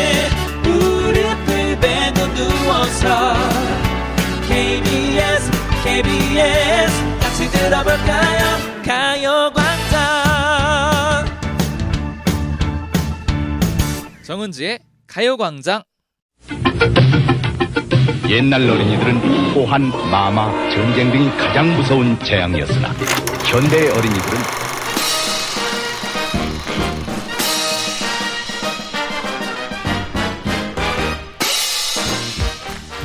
KBS KBS 같이 들어볼까요? 가요광장. 정은지의 가요광장. 옛날 어린이들은 호환, 마마, 전쟁 등이 가장 무서운 재앙이었으나 현대의 어린이들은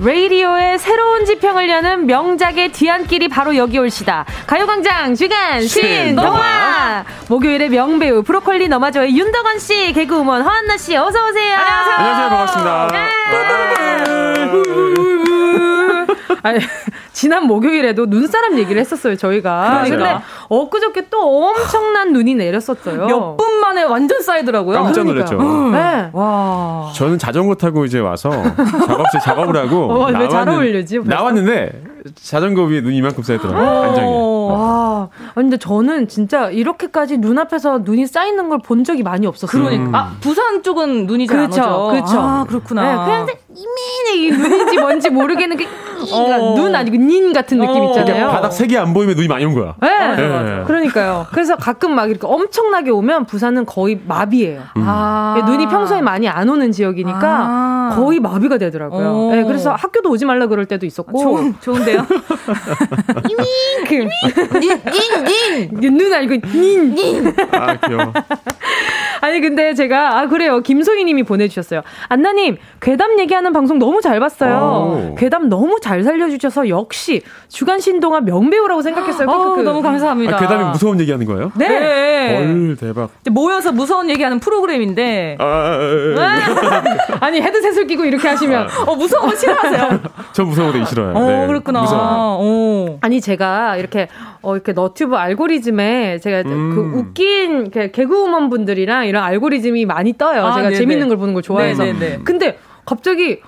라디오의 새로운 지평을 여는 명작의 뒤안길이 바로 여기 올시다. 가요광장 주간 신동화. 목요일에 명배우 브로콜리 너마저의 윤덕원 씨, 개그우먼 허한나 씨, 어서 오세요. 안녕하세요. 안녕하세요. 반갑습니다. 네. 아니, 지난 목요일에도 눈사람 얘기를 했었어요, 저희가. 네, 근데 엊그저께 또 엄청난 눈이 내렸었어요. 몇 분 만에 완전 쌓이더라고요. 깜짝 놀랐죠. 네. 와. 저는 자전거 타고 이제 와서 작업실 작업을 하고 어, 왜잘 어울리지? 나왔는데 자전거 위에 눈이 이만큼 쌓였더라고요. 안장에. 어. 와. 근데 저는 진짜 이렇게까지 눈앞에서 눈이 쌓이는 걸 본 적이 많이 없었어요. 그러니까. 아, 부산 쪽은 눈이 잘안 오죠. 그렇죠. 아, 그렇구나. 네, 그냥 이민이 눈인지 뭔지 모르겠는 게 어. 눈 아니고 닌 같은 느낌 어. 있잖아요. 바닥 색이 안 보이면 눈이 많이 온 거야. 네. 네. 그러니까요. 그래서 가끔 막 이렇게 엄청나게 오면 부산은 거의 마비예요. 음. 아. 눈이 평소에 많이 안 오는 지역이니까 아. 거의 마비가 되더라고요. 네, 그래서 학교도 오지 말라 그럴 때도 있었고. 좋, 좋은데요? 이밍! 닌, 닌, 닌! 눈 아니고 닌! 닌! 아, 귀여워. 아니, 근데 제가, 아, 그래요. 김소희 님이 보내주셨어요. 안나님, 괴담 얘기하는 방송 너무 잘 봤어요. 오. 괴담 너무 잘 살려주셔서 역시 주간 신동아 명배우라고 생각했어요. 어, 너무 감사합니다. 아, 괴담이 무서운 얘기하는 거예요? 네. 네. 헐, 대박. 모여서 무서운 얘기하는 프로그램인데. 아, 아, 아, 아 니 헤드셋을 끼고 이렇게 하시면, 어, 무서운 거 싫어하세요? 저 무서운 거 싫어요. 어, 네. 그렇구나. 어. 아니, 제가 이렇게, 어, 이렇게 너튜브 알고리즘에 제가 음. 그 웃긴 개그우먼 분들이랑 이런 알고리즘이 많이 떠요. 아, 제가 네네. 재밌는 걸 보는 걸 좋아해서. 네네네. 근데 갑자기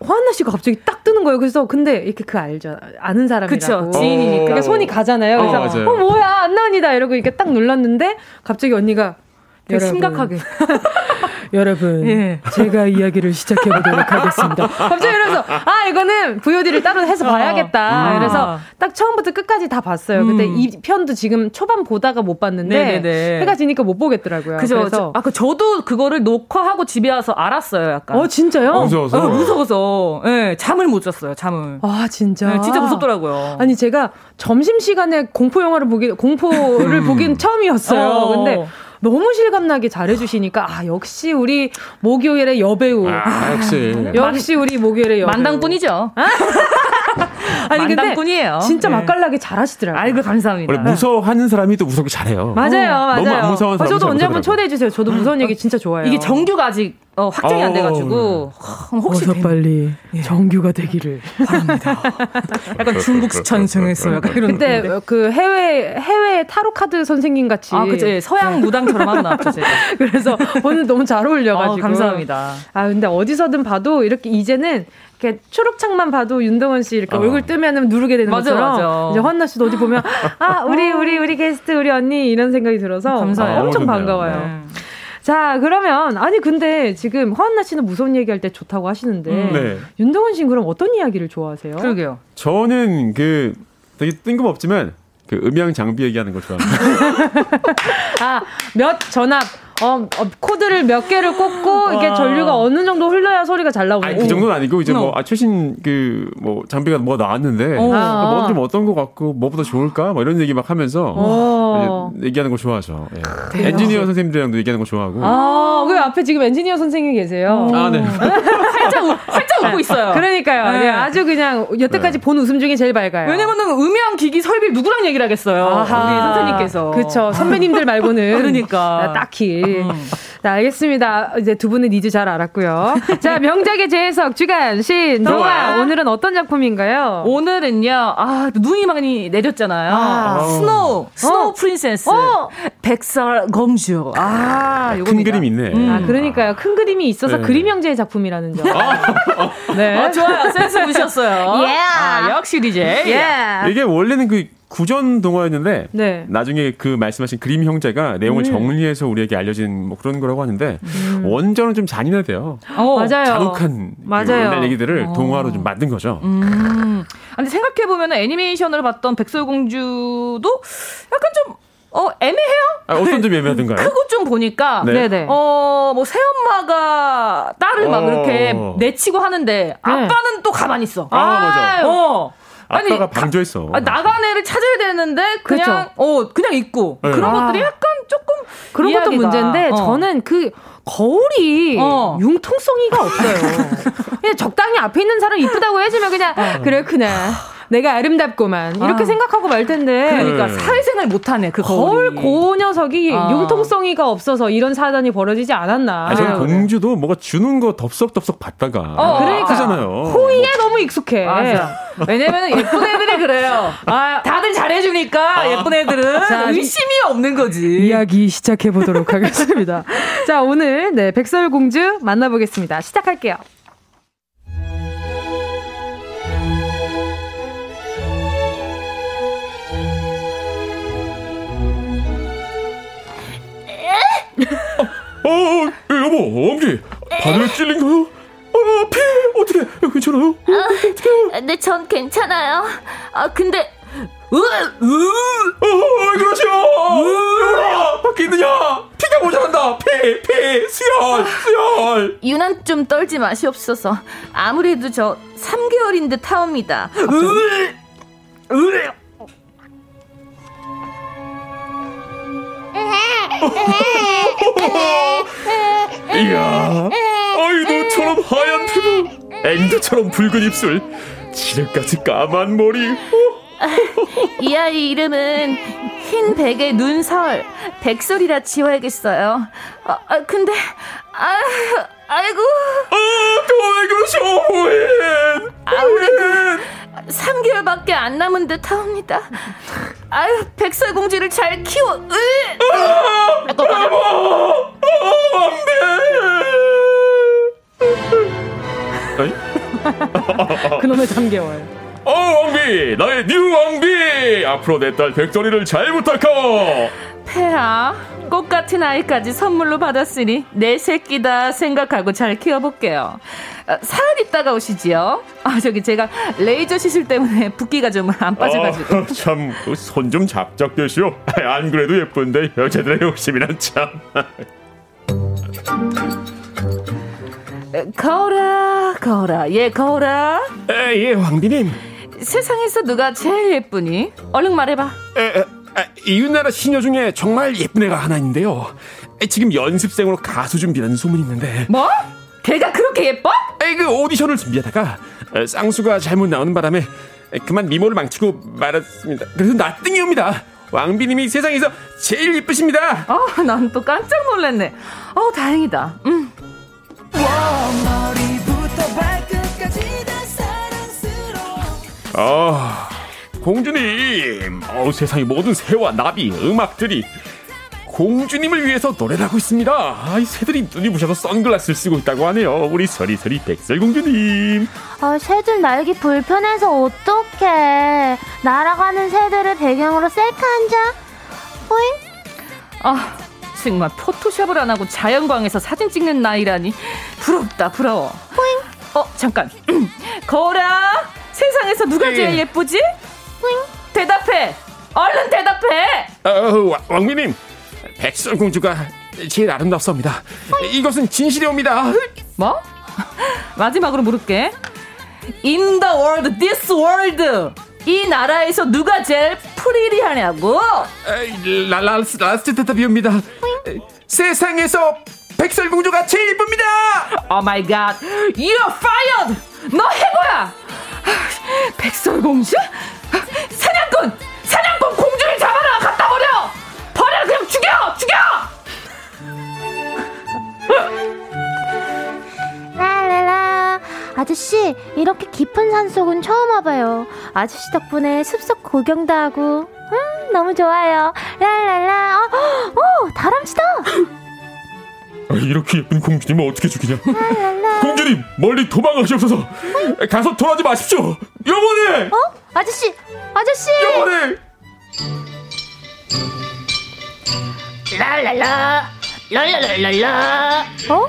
화한나 씨가 갑자기 딱 뜨는 거예요. 그래서 근데 이렇게 그 알죠. 아는 사람이라고. 그쵸. 지인이니까. 그러니까 손이 가잖아요. 그래서 어, 어 뭐야 안나은이다 이러고 이렇게 딱 눌렀는데 갑자기 언니가 되게 심각하게. 여러분, 예. 제가 이야기를 시작해 보도록 하겠습니다. 갑자기 이러면서 아 이거는 VOD를 따로 해서 어. 봐야겠다. 음. 그래서 딱 처음부터 끝까지 다 봤어요. 음. 근데 이 편도 지금 초반 보다가 못 봤는데 네네네. 해가 지니까 못 보겠더라고요. 그죠. 그래서 아 그 저도 그거를 녹화하고 집에 와서 알았어요. 약간. 어 진짜요? 어, 무서워서. 어, 무서워서. 예, 네, 잠을 못 잤어요. 잠을. 아 진짜. 네, 진짜 무섭더라고요. 아니 제가 점심 시간에 공포 영화를 보기 공포를 음. 보긴 처음이었어요. 어. 근데 너무 실감나게 잘해주시니까 아 역시 우리 목요일의 여배우. 아, 역시. 역시 우리 목요일의 여배우. 만당뿐이죠. 아니 근데 뿐이에요. 진짜 네. 맛깔나게 잘하시더라고요. 아이고 감사합니다. 원래 무서워하는 사람이 또 무섭게 잘해요. 맞아요, 맞아요. 너무 안 무서운 사람. 저도 언제 한번 초대해 주세요. 저도 무서운 얘기 진짜 좋아해요. 이게 정규가 아직 어, 확정이 안 돼가지고 혹시 어서 빨리 예. 정규가 되기를 바랍니다. 약간 중국 전승했어 약간 이런. 근데 그 해외 해외 타로 카드 선생님 같이 아 예, 서양 무당처럼 하고 나왔죠 제가. 그래서 오늘 너무 잘 어울려가지고 어, 감사합니다. 아 근데 어디서든 봐도 이렇게 이제는 이렇게 초록창만 봐도 윤동원 씨 이렇게 어. 얼굴 뜨면은 누르게 되는 맞아, 것처럼 맞아. 이제 헌나 씨도 어디 보면 아 우리 우리 우리 게스트 우리 언니 이런 생각이 들어서 감사해요. 엄청 반가워요. 네. 자, 그러면 아니 근데 지금 허한나 씨는 무서운 얘기할 때 좋다고 하시는데 음. 네. 윤동원 씨는 그럼 어떤 이야기를 좋아하세요? 그러게요. 저는 그 되게 뜬금없지만 그 음향 장비 얘기하는 거 좋아합니다. 아, 몇 전압 어, 어, 코드를 몇 개를 꽂고 이게 전류가 어느 정도 흘러야 소리가 잘 나오는. 아니, 그 정도는 아니고 이제 뭐 어. 아, 최신 그 뭐 장비가 뭐 나왔는데 어. 아. 뭐좀 어떤 거 같고 뭐보다 좋을까 뭐 이런 얘기 막 하면서 어. 얘기하는 거 좋아하죠. 예. 엔지니어 선생님들이랑도 얘기하는 거 좋아하고. 아, 그 앞에 지금 엔지니어 선생님 계세요. 아, 네. 살짝 살짝 웃고 있어요. 그러니까요. 네. 네, 아주 그냥 여태까지 네. 본 웃음 중에 제일 밝아요. 왜냐면은 음향 기기 설비 누구랑 얘기를 하겠어요. 아하. 우리 선생님께서. 그렇죠. 선배님들 말고는 그러니까 딱히. 음. 자, 알겠습니다. 이제 두 분은 이제 잘 알았고요. 자, 명작의 재해석 주간 신 동화 오늘은 어떤 작품인가요? 오늘은요. 아, 눈이 많이 내렸잖아요. 아. Snow, snow 어. Princess, 어. 백설 공주. 아, 요겁니다. 큰 그림 있네. 음. 아, 그러니까요. 큰 그림이 있어서 네. 그림 형제의 작품이라는 점. 아. 네. 아, 좋아요. 센스 보셨어요. Yeah. 아, 역시 DJ. Yeah. 이게 원래는 그 구전 동화였는데 네. 나중에 그 말씀하신 그림 형제가 내용을 음. 정리해서 우리에게 알려진 뭐 그런 거라고 하는데 음. 원전은 좀 잔인하대요. 어, 맞아요. 잔혹한 그 맞아요. 그 옛날 얘기들을 어. 동화로 좀 만든 거죠. 음. 근데 생각해 보면 애니메이션을 봤던 백설공주도 약간 좀 어, 애매해요? 아, 어떤 점이 애매하던가요? 크고 좀 보니까, 네. 네 어, 뭐, 새엄마가 딸을 어. 막 이렇게 내치고 하는데, 네. 아빠는 또 가만히 있어. 아, 아 맞아. 어. 아빠가 아니, 방조했어. 아, 나간 애를 찾아야 되는데 그냥 그렇죠. 어 그냥 있고 네. 그런 아. 것들이 약간 조금 그런 이야기가. 것도 문제인데 어. 저는 그 거울이 어. 융통성이가 없어요. 그냥 적당히 앞에 있는 사람 이쁘다고 해주면 그냥 어. 그래 그네. 내가 아름답고만 이렇게 아. 생각하고 말 텐데. 그러니까 네. 사회생활 못하네 그 거울 고 녀석이 아. 융통성이가 없어서 이런 사단이 벌어지지 않았나. 아니, 저 공주도 뭐가 주는 거 덥석덥석 받다가 어, 그러니까. 잖아요. 호의에 너무 익숙해. 맞아. 왜냐면 예쁜 애들이 그래요. 아, 다들 잘해주니까 아. 예쁜 애들은 자, 의심이 없는 거지. 이야기 시작해 보도록 하겠습니다. 자 오늘 네 백설공주 만나보겠습니다. 시작할게요 어, 어, 여보, 엄지, 바늘에 찔린 거요? 어, 피, 어떻게, 괜찮아요? 아, 네, 전 괜찮아요. 아, 근데, 으, 으, 어, 그러시오. 으, 밖에 있느냐? 피가 모자란다. 피, 피, 수혈, 수혈. 유난 좀 떨지 마시옵소서. 아무래도 저 3개월인 듯 하옵니다. 으, 으. 이야, 아이도처럼 하얀 피부, 앵두처럼 붉은 입술, 지름까지 까만 머리. 이 아이 이름은 흰 백의 눈설, 백설이라 지어야겠어요. 아, 아 근데, 아, 아이고. 아, 그왜 그러셔, 부인. 아무래도 3개월밖에 안 남은 듯 합니다. 아유, 백설공주를 잘 키워. 으! 아, 여보! 안 돼! 그놈의 3개월. 어, 왕비! 나의 new 왕비! 앞으로 내 딸 백설이를 잘 부탁하! 폐하, 꽃 같은 아이까지 선물로 받았으니 내 새끼다 생각하고 잘 키워볼게요. 어, 사흘 있다가 오시지요. 아 저기 제가 레이저 시술 때문에 붓기가 좀 안 빠져가지고. 아, 참손 좀 잡작되시오. 안 그래도 예쁜데 여자들의 욕심이란 참. 거울아 거울아 예 거울아. 예 황비님. 세상에서 누가 제일 예쁘니? 얼른 말해봐. 에, 에, 아, 아, 이웃나라 시녀 중에 정말 예쁜 애가 하나 있는데요. 지금 연습생으로 가수 준비라는 소문이 있는데. 뭐? 걔가 그렇게 예뻐? 에이, 그 오디션을 준비하다가 쌍수가 잘못 나오는 바람에 그만 미모를 망치고 말았습니다. 그래서 나등이옵니다. 왕비님이 세상에서 제일 예쁘십니다. 어, 아, 난 또 깜짝 놀랐네. 어, 다행이다. 음. 와, 머리부터 발끝까지 다 사랑스러워. 어. 공주님. 어, 세상의 모든 새와 나비, 음악들이 공주님을 위해서 노래를 하고 있습니다. 아, 이 새들이 눈이 부셔서 선글라스를 쓰고 있다고 하네요. 우리 서리서리 백설공주님. 아, 새들 날기 불편해서 어떡해. 날아가는 새들을 배경으로 셀카 한 장? 호잉? 아, 정말 포토샵을 안 하고 자연광에서 사진 찍는 나이라니. 부럽다, 부러워. 호잉? 어, 잠깐. 거울아, 세상에서 누가 제일 예. 예쁘지? 대답해. 얼른 대답해. 어, 왕미님. 백설공주가 제일 아름답습니다. 이것은 진실이옵니다. 뭐? 마지막으로 물을게. In the world, this world. 이 나라에서 누가 제일 pretty하냐고? 라, 라, last 대답이옵니다. 세상에서 백설공주가 제일 예쁩니다. Oh my god, you're fired. 너 해고야. 백설공주? 사냥꾼, 사냥꾼 공주를 잡아라. 갖다 버려. 버려! 그냥 죽여! 죽여! 라라라. 아저씨 이렇게 깊은 산속은 처음 와봐요. 아저씨 덕분에 숲속 구경도 하고 음 너무 좋아요. 라라라. 어, 어 다람쥐다! 아, 이렇게 예쁜 공주님을 어떻게 죽이냐? 라라라. 공주님 멀리 도망가시옵소서. 가서 돌아지 마십시오. 영원히 어 아저씨 아저씨! 영원히 랄랄라 랄랄랄랄라 어?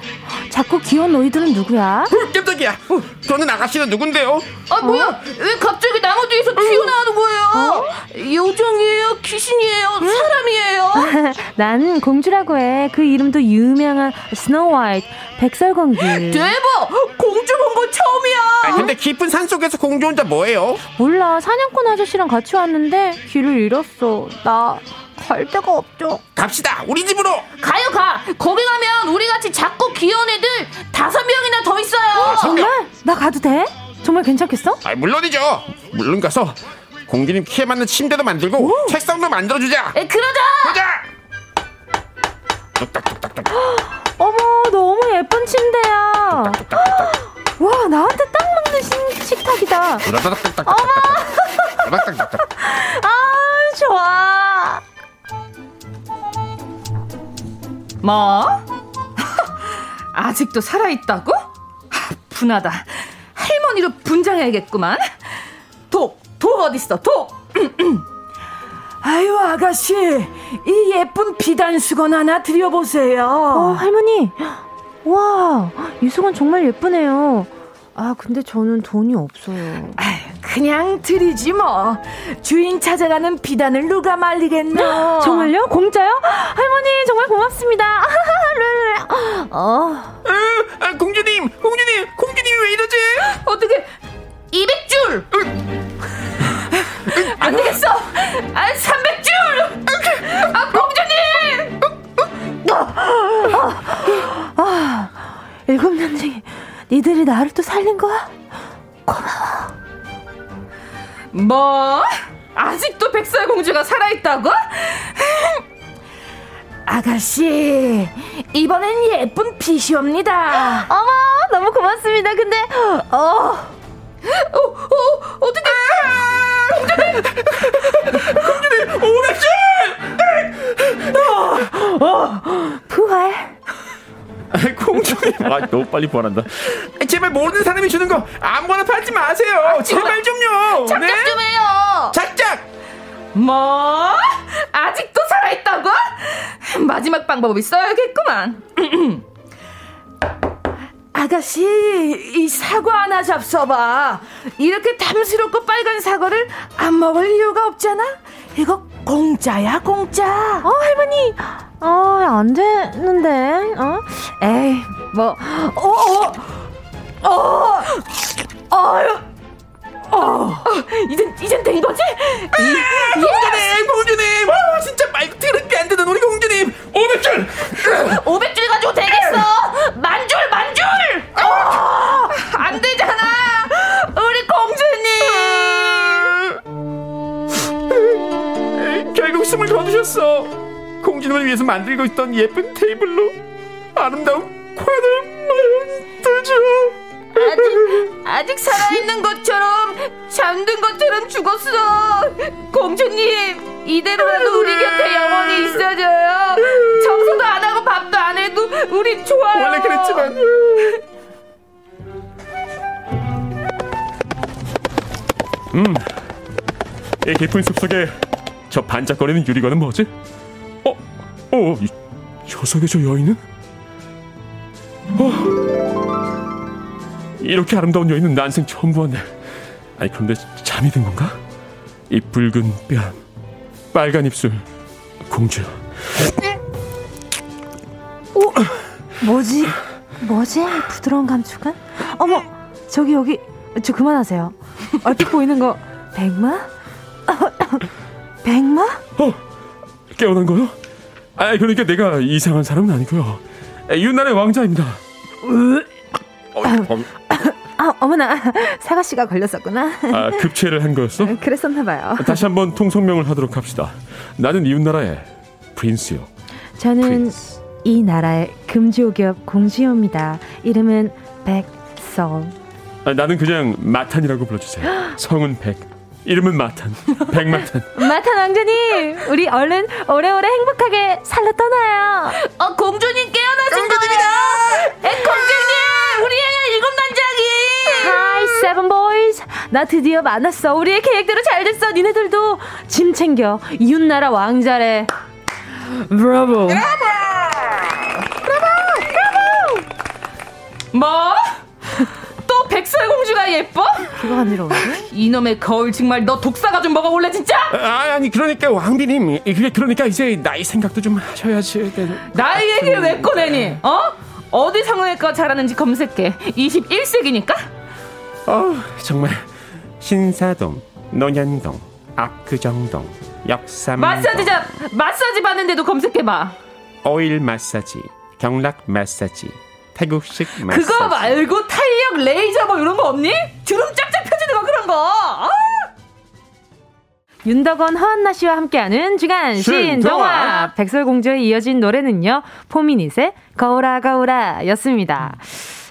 자꾸 귀여운 너희들은 누구야? 어, 깜짝이야 어, 저는 아가씨는 누군데요? 아 뭐야 어? 왜 갑자기 나무 뒤에서 튀어나오는 거예요? 어? 요정이에요? 귀신이에요? 응? 사람이에요? 난 공주라고 해그 이름도 유명한 Snow White 백설공주 대박! 공주 본 거 처음이야 아, 근데 깊은 산속에서 공주 혼자 뭐해요? 몰라 사냥꾼 아저씨랑 같이 왔는데 길을 잃었어 나 갈 데가 없죠. 갑시다. 우리 집으로. 가요 가. 거기 가면 우리 같이 작고 귀여운 애들 다섯 명이나 더 있어요. 아, 정말? 나 가도 돼? 정말 괜찮겠어? 아, 물론이죠. 물론 가서 공주님 키에 맞는 침대도 만들고 오. 책상도 만들어 주자. 에, 그러자. 그러자. 어머, 너무 예쁜 침대야. 와, 나한테 딱 맞는 식, 식탁이다. 어머. 뭐? 아직도 살아있다고? 분하다. 할머니로 분장해야겠구만. 독, 독 어딨어, 독! 아유, 아가씨, 이 예쁜 비단 수건 하나 드려보세요. 어, 할머니. 와, 이 수건 정말 예쁘네요. 아, 근데 저는 돈이 없어요. 아유, 그냥 드리지 뭐. 주인 찾아가는 비단을 누가 말리겠노? 정말요? 공짜요? 할머니 정말 고맙습니다. 어. 아, 공주님, 공주님, 공주님이 왜 이러지? 어떻게 200줄? 안 되겠어. 아, 300줄. 아, 공주님. 아, 아, 일곱 년 중에 니들이 나를 또 살린 거야? 고마워. 뭐? 아직도 백설공주가 살아있다고? 아가씨, 이번엔 예쁜 빛이옵니다. 어머, 너무 고맙습니다. 근데, 어, 어, 어, 어떻게. 공주님! 공주님, 오백줄! 어, 어, 부활. 공주님. 아, 너무 빨리 부활한다. 제발 모든 사람이 주는 거 아무거나 팔지 마세요. 아, 제발 좀요. 작작 네? 좀 해요. 작작. 뭐? 아직도 살아있다고? 마지막 방법이 써야겠구만. 아가씨, 이 사과 하나 잡숴봐. 이렇게 탐스럽고 빨간 사과를 안 먹을 이유가 없잖아? 이거 공짜야, 공짜. 어, 할머니. 어, 안 되는데, 어? 에이, 뭐, 어, 어, 어. 어, 이젠, 이젠 된 거지? 이, 공 위해서 만들고 있던 예쁜 테이블로 아름다운 ኳ을 마련되죠! 아직 아직 살아있는 것처럼 잠든 것처럼 죽었어. 공주님 이대로라도 우리 곁에 영원히 있어줘요. 청소도 안 하고 밥도 안 해도 우리 좋아요. 원래 그랬지만. 음, 이 깊은 숲속에 저 반짝거리는 유리관은 뭐지? 어, 어, 이 저석의 저 여인은? 어, 이렇게 아름다운 여인은 난생 처음 보았네. 아니 그런데 잠이 든 건가? 이 붉은 뺨, 빨간 입술, 공주. 오, 뭐지? 뭐지? 부드러운 감촉은? 어머, 저기 여기 저 그만하세요. 얼핏 보이는 거 백마? 백마? 어, 깨어난 거요? 아, 그러니까 내가 이상한 사람은 아니고요. 윤나의 왕자입니다. 어, 아, 어머나 사과 씨가 걸렸었구나. 아, 급체를 한 거였어? 그랬었나 봐요. 다시 한번 통성명을 하도록 합시다. 나는 이웃 나라의 프린스요. 저는 프린스. 이 나라의 금지옥엽 공주입니다. 이름은 백설. 아, 나는 그냥 마탄이라고 불러주세요. 성은 백. 이름은 마탄. 백마탄. 마탄 왕자님, 우리 얼른 오래오래 행복하게 살러 떠나요. 어, 공주님 깨어나신 겁니다. 에, 공주님, 우리의 일곱 난장이. Hi, seven boys. 나 드디어 만났어. 우리의 계획대로 잘 됐어. 니네들도 짐 챙겨. 이웃나라 왕자래. 브라보. 브라보. 브라보. 브라보. 뭐? 예뻐? 그거 아니라 이놈의 거울 정말 너 독사가 좀 먹어볼래 진짜? 아, 아니 그러니까 왕비님 그게 그러니까 이제 나이 생각도 좀 하셔야지 나이 얘기를 왜 꺼내니? 어? 어디 성형외과 잘하는지 검색해 21세기니까? 어 정말 신사동 논현동 압구정동 역삼동 마사지자 마사지 받는데도 검색해봐 오일 마사지 경락 마사지 태국식 마사지. 그거 말고 탄력 레이저 뭐 이런 거 없니? 주름 쫙쫙 펴지는 거 그런 거. 아! 윤덕원 허한나 씨와 함께하는 주간 신동화 백설공주에 이어진 노래는요 포미닛의 거울아 거울아였습니다.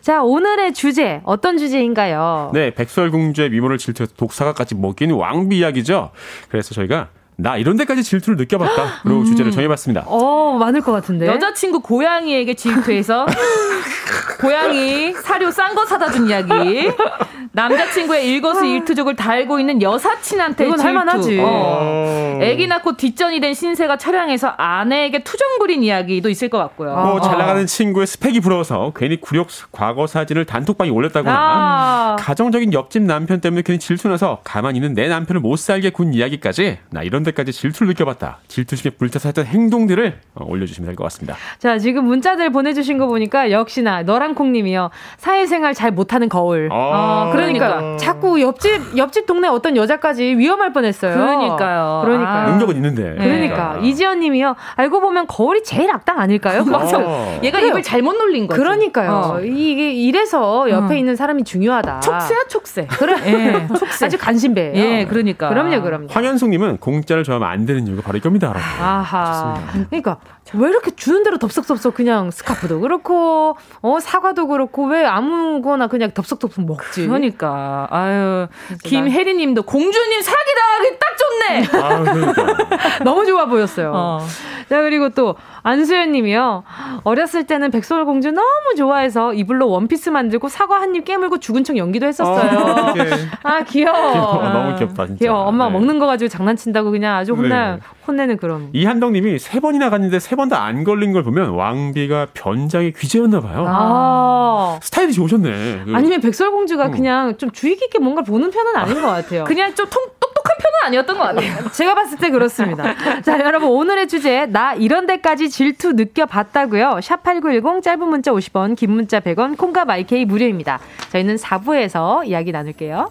자 오늘의 주제 어떤 주제인가요? 네 백설공주의 미모를 질투해서 독사과까지 먹인 왕비 이야기죠. 그래서 저희가 나 이런 데까지 질투를 느껴봤다. 그리고 음. 주제를 정해봤습니다. 어, 많을 것 같은데. 여자친구 고양이에게 질투해서 고양이 사료 싼 거 사다 준 이야기. 남자친구의 일거수일투족을 달고 있는 여사친한테 이건 질투. 할만하지. 어. 애기 낳고 뒷전이 된 신세가 차량에서 아내에게 투정 부린 이야기도 있을 것 같고요. 뭐잘 어. 나가는 친구의 스펙이 부러워서 괜히 굴욕 과거 사진을 단톡방에 올렸다거나 아. 가정적인 옆집 남편 때문에 괜히 질투나서 가만히 있는 내 남편을 못 살게 군 이야기까지 나 이런 데까지 질투를 느껴봤다. 질투심에 불타서 했던 행동들을 어, 올려주시면 될 것 같습니다. 자 지금 문자들 보내주신 거 보니까 역시나 너랑 콩님이요 사회생활 잘 못하는 거울. 아. 어, 그러니까, 그러니까 자꾸 옆집 옆집 동네 어떤 여자까지 위험할 뻔했어요. 그러니까 그러니까 능력은 있는데. 그러니까, 그러니까. 이지연님이요. 알고 보면 거울이 제일 악당 아닐까요? 맞아. 어. 얘가 그래요. 입을 잘못 놀린 거죠. 그러니까요. 어. 이게 이래서 옆에 어. 있는 사람이 중요하다. 촉새야 촉새. 그래. 예. 촉새. 아주 간신배. 예, 그러니까. 그럼요, 그럼요. 황현숙님은 공짜 를 좋아하면 안 되는 이유가 바로 이겁니다. 아하. 좋습니다. 그러니까 왜 이렇게 주는 대로 덥석덥석 그냥 스카프도 그렇고 어 사과도 그렇고 왜 아무거나 그냥 덥석덥석 먹지? 그러니까 아유 김혜리님도 공주님 사기당하기 딱 좋네. 아, 그러니까. 너무 좋아 보였어요. 어. 자 그리고 또 안수연 님이요. 어렸을 때는 백설 공주 너무 좋아해서 이불로 원피스 만들고 사과 한 입 깨물고 죽은 척 연기도 했었어요. 어, 아, 귀여워. 귀여워. 너무 귀엽다, 진짜. 귀여워. 엄마 네. 먹는 거 가지고 장난친다고 그냥 아주 네. 혼내는 그런. 이한덕 님이 세 번이나 갔는데 세 번 다 안 걸린 걸 보면 왕비가 변장의 귀재였나 봐요. 아. 스타일이 좋으셨네. 그 아니면 백설공주가 음. 그냥 좀 주의 깊게 뭔가 보는 편은 아닌 것 같아요. 그냥 좀 통, 똑똑한 편은 아니었던 것 같아요. 제가 봤을 때 그렇습니다. 자, 여러분 오늘의 주제 나 이런 데까지 질투 느껴봤다고요. 샵 8910 짧은 문자 50원, 긴 문자 100원, 콩과 마이케이 무료입니다. 저희는 4부에서 이야기 나눌게요.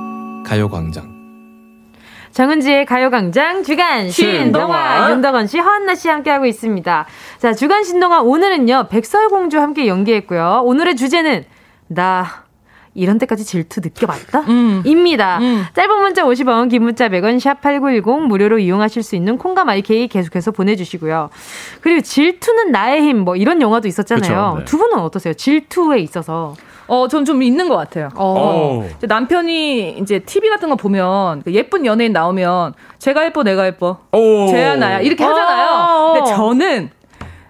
가요광장 정은지의 가요광장 주간 신동아 윤덕원 씨, 허한나 씨 함께하고 있습니다. 자, 주간 신동아 오늘은요 백설공주 함께 연기했고요. 오늘의 주제는 나 이런 때까지 질투 느껴봤다? 음. 입니다. 음. 짧은 문자 50원, 긴 문자 100원, 샵8910 무료로 이용하실 수 있는 콩과 마이케이 계속해서 보내주시고요. 그리고 질투는 나의 힘, 뭐 이런 영화도 있었잖아요. 네. 두 분은 어떠세요? 질투에 있어서. 어, 전 좀 있는 것 같아요. 어. 남편이 이제 TV 같은 거 보면 그 예쁜 연예인 나오면 제가 예뻐, 내가 예뻐. 쟤야 나야. 이렇게 하잖아요. 어. 근데 저는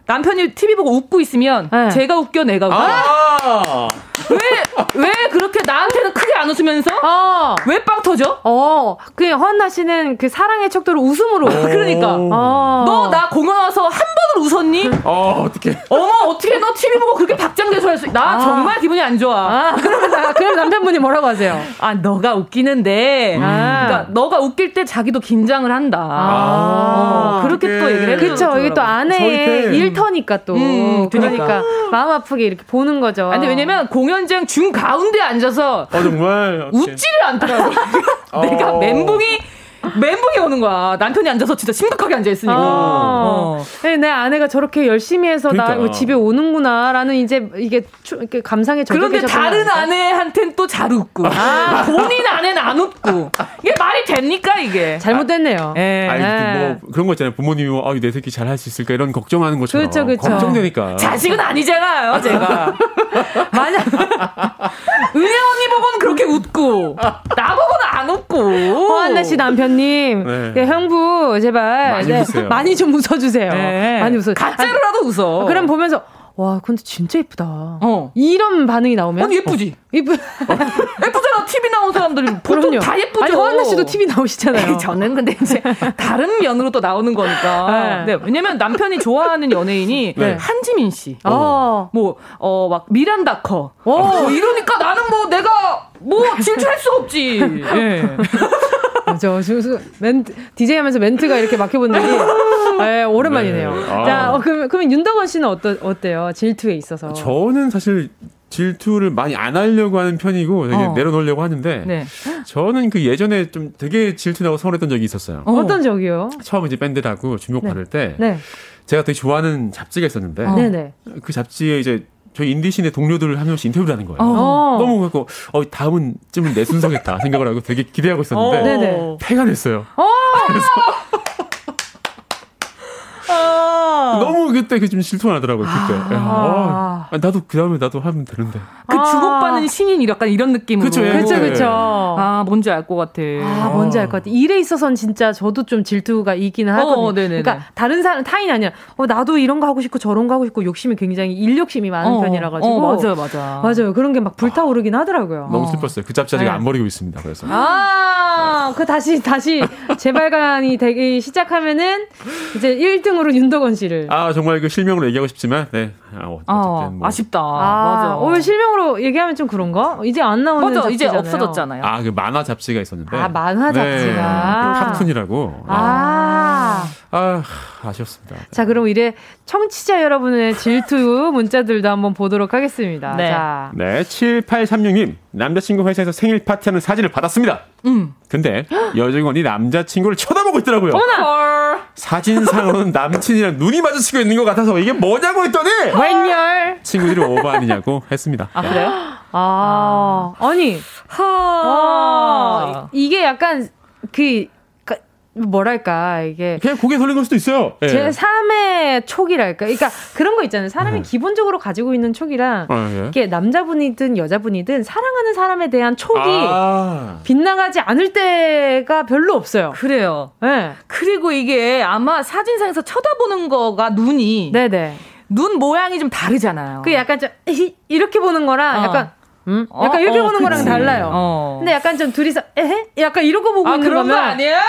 남편이 TV 보고 웃고 있으면 네. 제가 웃겨 내가 웃겨. 아~ 왜, 왜 그렇게 나한테는 크게 안 웃으면서? 어. 왜 빵 터져? 어. 그 허한나 씨는 그 사랑의 척도를 웃음으로. 그러니까. 어. 너나 공연 와서 한 번을 웃었니? 어, 어떻게? 어머, 어떻게 너 TV 보고 그렇게 박장대소 할 수, 나 아. 정말 기분이 안 좋아. 아, 그러면, 나, 그럼 남편분이 뭐라고 하세요? 아, 너가 웃기는데. 음. 그러니까 너가 웃길 때 자기도 긴장을 한다. 아. 어, 그렇게 또 얘기를 해요. 그쵸. 이게 또 아내의 일터니까 또. 음, 그러니까. 그러니까 마음 아프게 이렇게 보는 거죠. 아니, 왜냐면 공연 공연장 중 가운데 앉아서 어, 정말 웃지를 않더라고. 내가 어. 멘붕이 멘붕이 오는 거야. 남편이 앉아서 진짜 심각하게 앉아 있으니까. 어. 어. 네, 내 아내가 저렇게 열심히 해서 그러니까. 나 집에 오는구나라는 이제 이게 이렇게 감상에 젖어 그런데 다른 아내한텐 또 잘 웃고 아. 본인 아내는 안 웃고 이게 말이 됩니까 이게? 잘못됐네요. 예. 아니, 뭐 그런 거 있잖아요. 부모님이 아, 내 새끼 잘 할 수 있을까 이런 걱정하는 것처럼. 그렇죠, 그렇죠. 걱정되니까. 자식은 아니잖아요, 제가. 만약 은혜 언니 보고는 그렇게 웃고 나 보고는 안 웃고. 허한나 씨 남편 님, 네. 네, 형부 제발 많이, 네, 많이 좀 웃어주세요. 네. 많이 웃어. 가짜로라도 웃어. 그럼 보면서 와, 근데 진짜 예쁘다. 어. 이런 반응이 나오면. 아니, 예쁘지? 어, 예쁘. 예쁘잖아. TV 나온 사람들이. 보통 다 예쁘죠. 아니, 허한나 씨도 TV 나오시잖아요. 저는 근데 이제 다른 면으로 또 나오는 거니까. 네. 네. 왜냐면 남편이 좋아하는 연예인이 네. 한지민 씨. 어. 뭐, 어, 막 미란다 커. 어. 뭐 이러니까 나는 뭐 내가 뭐 질투할 수 없지. 예. 저, 멘트, 디제이 하면서 멘트가 이렇게 막혀본 적이, 네, 오랜만이네요. 네. 아. 자, 어, 그러면, 그러면 윤덕원 씨는 어떠, 어때요? 질투에 있어서. 저는 사실 질투를 많이 안 하려고 하는 편이고 되게 어. 내려놓으려고 하는데 네. 저는 그 예전에 좀 되게 질투나고 서운했던 적이 있었어요. 어. 떤 적이요? 처음 이제 밴드라고 주목 받을 네. 때 네. 제가 되게 좋아하는 잡지가 있었는데 어. 그 잡지에 이제 저희 인디신의 동료들을 한 명씩 인터뷰를 하는 거예요. 어. 너무 그렇고 어, 다음은 쯤은 내 순서겠다 생각을 하고 되게 기대하고 있었는데 어. 패가 됐어요. 어. 그래서 아. 너무 그때 그 좀 질투가 나더라고요. 그때. 아. 아. 나도 그 다음에 나도 하면 되는데. 그 아. 주목 받는 신인 약간 이런 느낌으로. 그쵸, 그쵸, 그쵸. 아 뭔지 알 것 같아. 아, 뭔지 알 것 같아. 일에 있어서는 진짜 저도 좀 질투가 있기는 어, 하거든요. 어, 그러니까 다른 사람 타인이 아니라 어 나도 이런 거 하고 싶고 저런 거 하고 싶고 욕심이 굉장히 일욕심이 많은 어, 편이라 가지고. 어, 맞아요, 맞아. 맞아요. 그런 게 막 불타오르긴 하더라고요. 너무 슬펐어요. 그 잡지 아직 네. 안 버리고 있습니다. 그래서. 아, 그 다시 다시 재발간이 되기 시작하면은 이제 1등으로 윤덕원 씨를. 아 정말 그 실명으로 얘기하고 싶지만 네. 아, 어, 뭐. 아쉽다. 아, 맞아. 어, 실명으로 얘기하면 좀 그런가? 이제 안 나오는 맞아, 잡지잖아요. 이제 없어졌잖아요. 아, 그 만화 잡지가 있었는데. 아, 만화 잡지가. 네, 그 팝툰이라고. 아. 아, 아쉬웠습니다. 자, 그럼 이래 청취자 여러분의 질투 문자들도 한번 보도록 하겠습니다. 네. 자. 네, 7836님. 남자친구 회사에서 생일 파티하는 사진을 받았습니다. 음. 근데 여직원이 남자친구를 쳐다보고 있더라고요. 어머나! 사진상으로는 남친이랑 눈이 마주치고 있는 것 같아서 이게 뭐냐고 했더니 웬열? 친구들이 오버 아니냐고 했습니다. 아, 그래요? 아, 아니. 하. 아, 이게 약간 그 뭐랄까 이게 그냥 고개 돌린 걸 수도 있어요. 예. 제 3의 촉이랄까. 그러니까 그런 거 있잖아요. 사람이 음. 기본적으로 가지고 있는 촉이랑 아, 예. 이게 남자분이든 여자분이든 사랑하는 사람에 대한 촉이 아. 빗나가지 않을 때가 별로 없어요. 그래요. 네. 그리고 이게 아마 사진상에서 쳐다보는 거가 눈이 네네. 눈 모양이 좀 다르잖아요. 그 약간 좀 이렇게 보는 거랑 어. 약간 음? 약간 어, 이렇게 어, 보는 그치. 거랑 달라요. 어. 근데 약간 좀 둘이서 에헤? 약간 이러고 보고 아, 있는 그런 거면 거 아니야?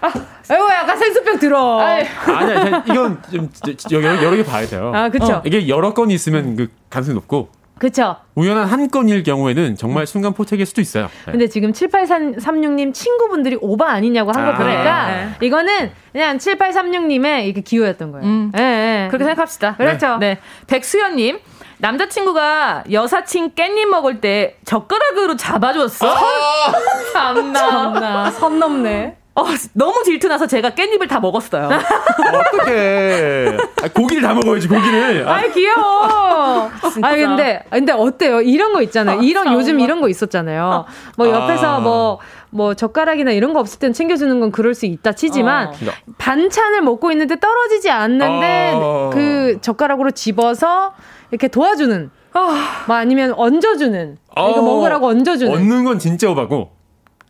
아, 아이고, 약간 생수병 들어. 아니, 아니, 이건 좀 여러, 여러 개 봐야 돼요. 아, 그쵸. 어. 이게 여러 건이 있으면 그 가능성이 높고. 그쵸. 우연한 한 건일 경우에는 정말 순간 포착일 수도 있어요. 네. 근데 지금 7836님 친구분들이 오바 아니냐고 한거 아, 보니까 네. 이거는 그냥 7836님의 이게 기호였던 거예요. 음. 네, 네. 그렇게 생각합시다. 그렇죠. 네. 백수연님. 남자친구가 여사친 깻잎 먹을 때 젓가락으로 잡아줬어. 아~ 참나. 참나. 선 넘네. 어, 너무 질투나서 제가 깻잎을 다 먹었어요. 어떡해. 아, 고기를 다 먹어야지, 고기를. 아, 이 귀여워. 아, 근데, 근데 어때요? 이런 거 있잖아요. 이런, 아, 요즘 이런 거 있었잖아요. 뭐 옆에서 아. 뭐, 뭐 젓가락이나 이런 거 없을 땐 챙겨주는 건 그럴 수 있다 치지만 어. 반찬을 먹고 있는데 떨어지지 않는데 어. 그 젓가락으로 집어서 이렇게 도와주는 아. 뭐 아니면 얹어주는 어. 이거 먹으라고 얹어주는 얹는 건 진짜 오바고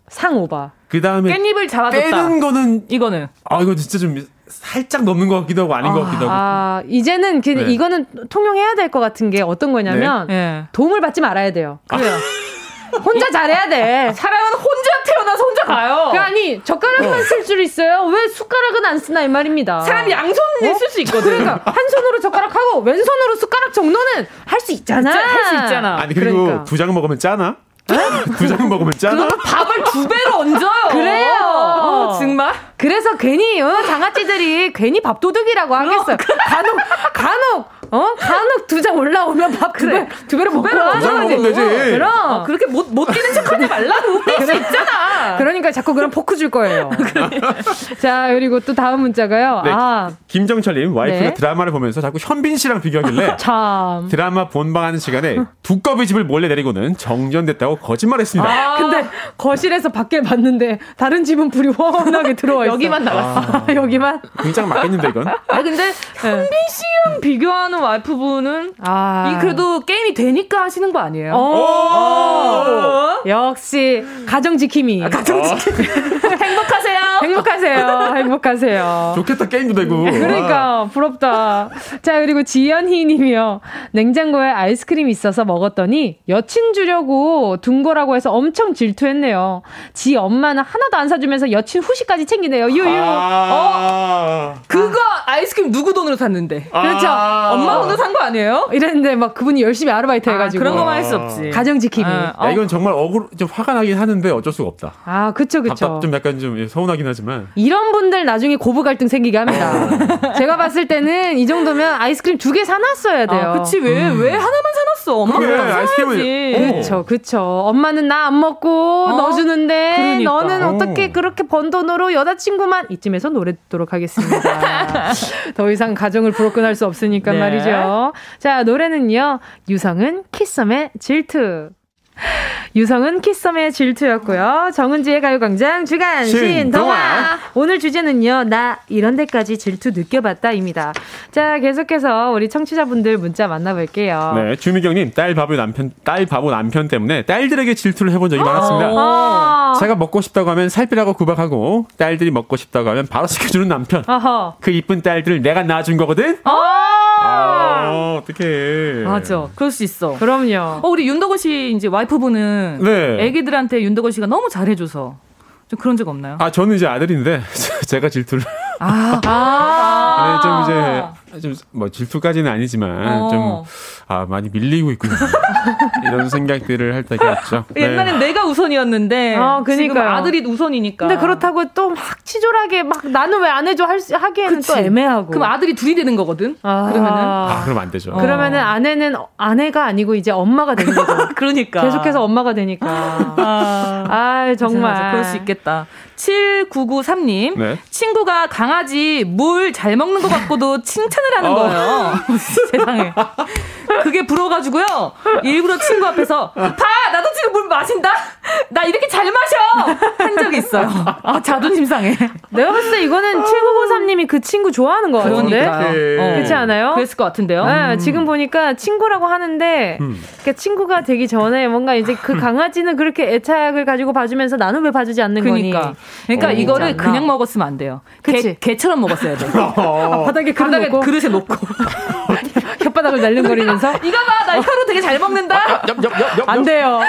상 오바 그 다음에 깻잎을 잡아줬다. 빼는 거는 이거는 아 이거 진짜 좀 살짝 넘는 것 같기도 하고 아닌 아, 것 같기도 하고. 아 이제는 그, 네. 이거는 통용해야 될 것 같은 게 어떤 거냐면 네. 네. 도움을 받지 말아야 돼요. 그래요. 혼자 잘해야 돼. 사람은 혼자 태어나서 혼자 가요. 그 아니 젓가락만 어. 쓸줄 있어요. 왜 숟가락은 안 쓰나 이 말입니다. 사람 양손을 어? 쓸수 있거든. 그러니까 한 손으로 젓가락 하고 왼손으로 숟가락 정도는 할 수 있잖아. 할 수 있잖아. 아니 그리고 그러니까. 두장 먹으면 짜나? 두 장 먹으면 짠나? 밥을 두 배로 얹어요. 그래요. 어, 정말? 그래서 괜히 어, 장아찌들이 괜히 밥도둑이라고 하겠어요. 간혹 간혹 어 간혹 두 장 올라오면 밥두 배, 두 배 로 먹고 하는 거지. 되지. 그럼 어, 그렇게 못, 못 뛰는 척 하지 말라고. 뛸수 있잖아. 그러니까 자꾸 그럼 포크 줄 거예요. 자, 그리고 또 다음 문자가요. 네, 아. 김정철님, 와이프가 네. 드라마를 보면서 자꾸 현빈 씨랑 비교하길래. 참. 드라마 본방하는 시간에 두꺼비 집을 몰래 내리고는 정전됐다고 거짓말 했습니다. 아, 근데 거실에서 밖에 봤는데 다른 집은 불이 훤하게 들어와 있어. 여기만 나갔어. 아, 여기만. 굉장히 맞겠는데 이건. 아 근데 현빈 씨랑 비교하는 와이프분은 아. 이 그래도 게임이 되니까 하시는 거 아니에요? 오. 오. 역시 가정 지킴이. 아, 가정 지킴이. 행복하세요. 행복하세요. 행복하세요. 좋겠다 게임도 되고. 그러니까 부럽다. 자 그리고 지연희님이요. 냉장고에 아이스크림이 있어서 먹었더니 여친 주려고 둔 거라고 해서 엄청 질투했네요. 지 엄마는 하나도 안 사주면서 여친 후식까지 챙기네요. 유유. 아~ 어 그거 아이스크림 누구 돈으로 샀는데? 그렇죠. 아~ 엄마 돈으로 산거 아니에요? 이랬는데 막 그분이 열심히 아르바이트 아, 해가지고 그런 거만 할 수 없지. 가정 지킴이. 아, 야, 이건 정말 억울 좀 화가 나긴 하는데 어쩔 수가 없다. 아 그쵸 그쵸. 답답 좀 약간 좀 서운하긴 하지만 이런 분들 나중에 고부 갈등 생기게 합니다. 어. 제가 봤을 때는 이 정도면 아이스크림 두 개 사놨어야 돼요. 아, 그치 왜왜 음. 왜 하나만 사놨어? 엄마가 그래, 아이스크림을 그쵸 그쵸. 엄마는 나 안 먹고 어? 넣어주는데 그러니까. 너는 어떻게 그렇게 번 돈으로 여자친구만 이쯤에서 노래 듣도록 하겠습니다. 더 이상 가정을 부럽끈할 수 없으니까 네. 말이죠. 자 노래는요. 유성은 키썸의 질투. 유성은 키썸의 질투였고요. 정은지의 가요광장 주간 신동화. 오늘 주제는요. 나 이런 데까지 질투 느껴봤다입니다. 자 계속해서 우리 청취자분들 문자 만나볼게요. 네, 주미경님 딸 바보 남편 딸 바보 남편 때문에 딸들에게 질투를 해본 적이 많았습니다. 아~ 제가 먹고 싶다고 하면 살피라고 구박하고 딸들이 먹고 싶다고 하면 바로 시켜주는 남편. 아하. 그 이쁜 딸들을 내가 낳아준 거거든. 아~ 아, 어떡해. 맞아. 그럴 수 있어. 그럼요. 어, 우리 윤덕호 씨 이제 와이프 분은 네. 애기들한테 윤덕호 씨가 너무 잘해줘서 좀 그런 적 없나요? 아, 저는 이제 아들인데 제가 질투를. 아, 아. 네, 좀 이제 좀 뭐 질투까지는 아니지만 어. 좀 아, 많이 밀리고 있군요. 이런 생각들을 할 때가 있죠. 네. 옛날엔 내가 우선이었는데 아, 그러니까 아들이 우선이니까. 근데 그렇다고 또 막 치졸하게 막 나는 왜 안 해줘 할 하기에는 그치. 또 애매하고. 그럼 아들이 둘이 되는 거거든. 아. 그러면은 아, 그럼 안 되죠. 그러면은 아내는 아내가 아니고 이제 엄마가 되는 거죠. 그러니까 계속해서 엄마가 되니까. 아, 아 정말 맞아, 맞아. 그럴 수 있겠다. 7993님. 네. 친구가 강아지 물 잘 먹는 것 같고도 칭찬 을 하는 어. 거예요. 세상에. 그게 부러워가지고요. 일부러 친구 앞에서 봐! 나도 지금 물 마신다? 나 이렇게 잘 마셔! 한 적이 있어요. 아, 자존심 상해. 내가 봤을 때 이거는 7993님이 그 친구 좋아하는 거 같은데? 어. 그렇지 않아요? 그랬을 것 같은데요? 네, 음. 지금 보니까 친구라고 하는데, 음. 그러니까 친구가 되기 전에 뭔가 이제 그 강아지는 그렇게 애착을 가지고 봐주면서 나는 왜 봐주지 않는 그러니까. 거니? 그러니까 어, 이거를 그냥 먹었으면 안 돼요. 그치? 개, 개처럼 먹었어야 돼. 어. 바닥에 그릇 바닥에 놓고. 그릇에 놓고. 발바닥을 날름거리면서 이거 봐, 나 혀로 되게 잘 먹는다. 아, 엽, 엽, 엽, 안 돼요.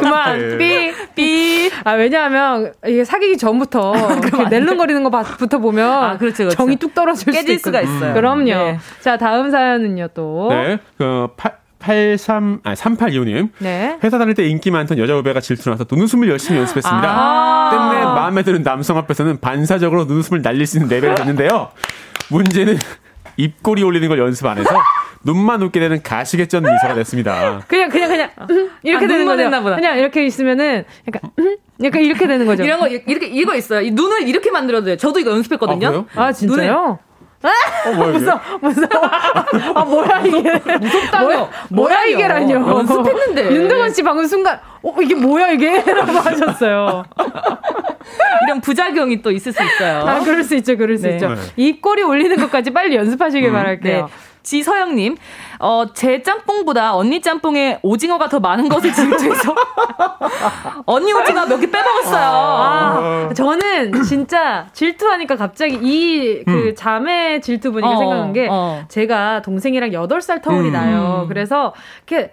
그만. 삐, 삐. 아, 왜냐하면 이게 사귀기 전부터 낼름거리는 거부터 보면 아, 그렇죠, 그렇죠. 정이 뚝 떨어질 깨질 수가 있어요. 그럼요. 네. 자, 다음 사연은요, 또. 네. 그, 83, 아니, 3825님. 네. 회사 다닐 때 인기 많던 여자 후배가 질투 나서 눈웃음을 열심히 연습했습니다. 아~ 때문에 마음에 드는 남성 앞에서는 반사적으로 눈웃음을 날릴 수 있는 레벨이 됐는데요. 문제는 입꼬리 올리는 걸 연습 안 해서 눈만 웃게 되는 가시개전 미소가 됐습니다. 그냥 그냥 그냥 음, 이렇게 아, 되는 거죠. 보다. 그냥 이렇게 있으면은 약간 음, 약간 이렇게 되는 거죠. 이런 거 이렇게 이거 있어요. 이 눈을 이렇게 만들어도 돼요. 저도 이거 연습했거든요. 아, 아 진짜요? 아, 어, 뭐야, 무서워, 무서워. 아, 뭐야, 이게. 무섭다뇨. 뭐야, 뭐야 이게라뇨. 연습했는데. 윤동원 씨 방금 순간, 어, 이게 뭐야, 이게? 라고 하셨어요. 이런 부작용이 또 있을 수 있어요. 아, 그럴 수 있죠, 그럴 수 네. 있죠. 입꼬리 올리는 것까지 빨리 연습하시길 음, 바랄게요. 네. 지서영님, 어, 제 짬뽕보다 언니 짬뽕에 오징어가 더 많은 것을 질투해서 언니 오징어 몇 개 빼먹었어요. 아, 저는 진짜 질투하니까 갑자기 이그 음. 자매 질투 분위기가 어, 생각난 게 어. 제가 동생이랑 8살 터울이 음. 나요. 그래서 이렇게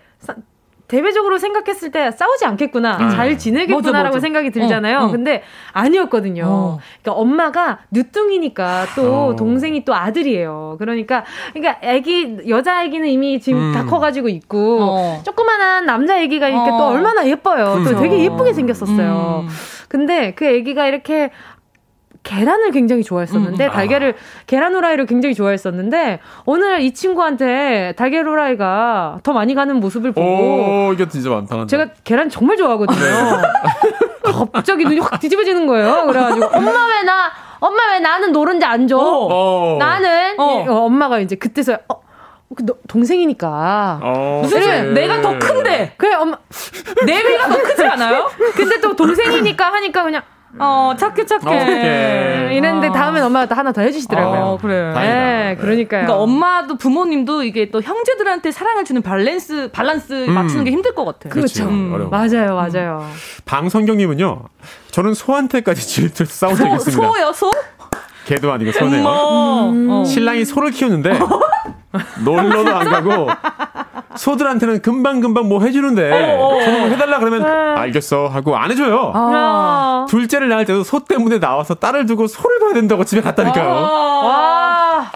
대외적으로 생각했을 때 싸우지 않겠구나, 음. 잘 지내겠구나라고 맞아, 맞아. 생각이 들잖아요. 어, 어. 근데 아니었거든요. 어. 그러니까 엄마가 늦둥이니까 또 어. 동생이 또 아들이에요. 그러니까 그러니까 아기 여자 아기는 이미 지금 음. 다 커가지고 있고 어. 조그만한 남자 아기가 이렇게 또 어. 얼마나 예뻐요. 또 되게 예쁘게 생겼었어요. 음. 근데 그 아기가 이렇게 계란을 굉장히 좋아했었는데 음. 달걀을 아. 계란 후라이를 굉장히 좋아했었는데 오늘 이 친구한테 달걀 후라이가 더 많이 가는 모습을 보고 오, 이게 진짜 많다. 제가 계란 정말 좋아하거든요. 네. 갑자기 눈이 확 뒤집어지는 거예요. 그래가지고 엄마 왜 나 엄마 왜 나는 노른자 안 줘? 어. 나는 어. 엄마가 이제 그때서 어, 그 동생이니까. 어, 무슨 네. 내가 더 큰데. 그래 엄마 내 위가 더 크지 않아요? 근데 또 동생이니까 하니까 그냥 어, 착해, 착해. 어, 이랬는데 아. 다음엔 엄마가 또 하나 더 해주시더라고요. 어, 그래. 네, 그러니까요. 그러니까 엄마도 부모님도 이게 또 형제들한테 사랑을 주는 밸런스, 밸런스 음. 맞추는 게 힘들 것 같아요. 그렇죠. 음. 맞아요, 맞아요. 음. 방성경님은요, 저는 소한테까지 질투 싸운 적이 있습니다. 소요, 소? 개도 아니고 소네요. 음. 신랑이 소를 키우는데, 놀러도 안 가고, 소들한테는 금방금방 뭐 해주는데 어, 어. 저는 뭐 해달라 그러면 네. 알겠어 하고 안 해줘요. 아. 둘째를 낳을 때도 소 때문에 나와서 딸을 두고 소를 봐야 된다고 집에 갔다니까요. 아.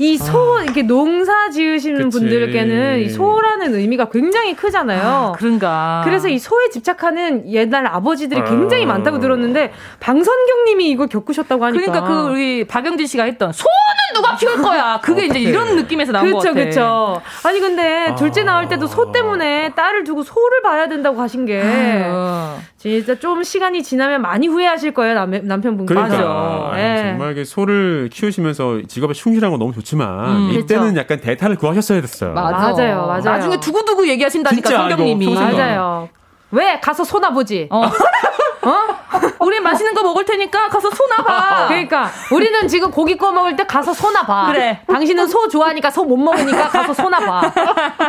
이 소, 아. 이렇게 농사 지으시는 그치. 분들께는 이 소라는 의미가 굉장히 크잖아요. 아, 그런가. 그래서 이 소에 집착하는 옛날 아버지들이 굉장히 아. 많다고 들었는데, 방선경 님이 이걸 겪으셨다고 하니까. 그러니까 그 우리 박영진 씨가 했던 소는 누가 키울 거야? 그게 이제 이런 느낌에서 나온 거죠. 그렇죠. 아니, 근데 둘째 나올 때도 소 때문에 딸을 두고 소를 봐야 된다고 하신 게. 진짜 좀 시간이 지나면 많이 후회하실 거예요, 남, 남편분. 그러니까. 맞아. 네. 정말 소를 키우시면서 직업에 충실한 건 너무. 좋지만 음, 이때는 그렇죠. 약간 대타를 구하셨어야 됐어요. 맞아. 요 맞아요. 나중에 두고두고 얘기하신다니까 성경님이. 맞아요. 왜 가서 소나 보지? 어. 어? 우리 맛있는 거 먹을 테니까 가서 소나 봐. 그러니까 우리는 지금 고기 구워 먹을 때 가서 소나 봐. 그래. 당신은 소 좋아하니까 소 못 먹으니까 가서 소나 봐.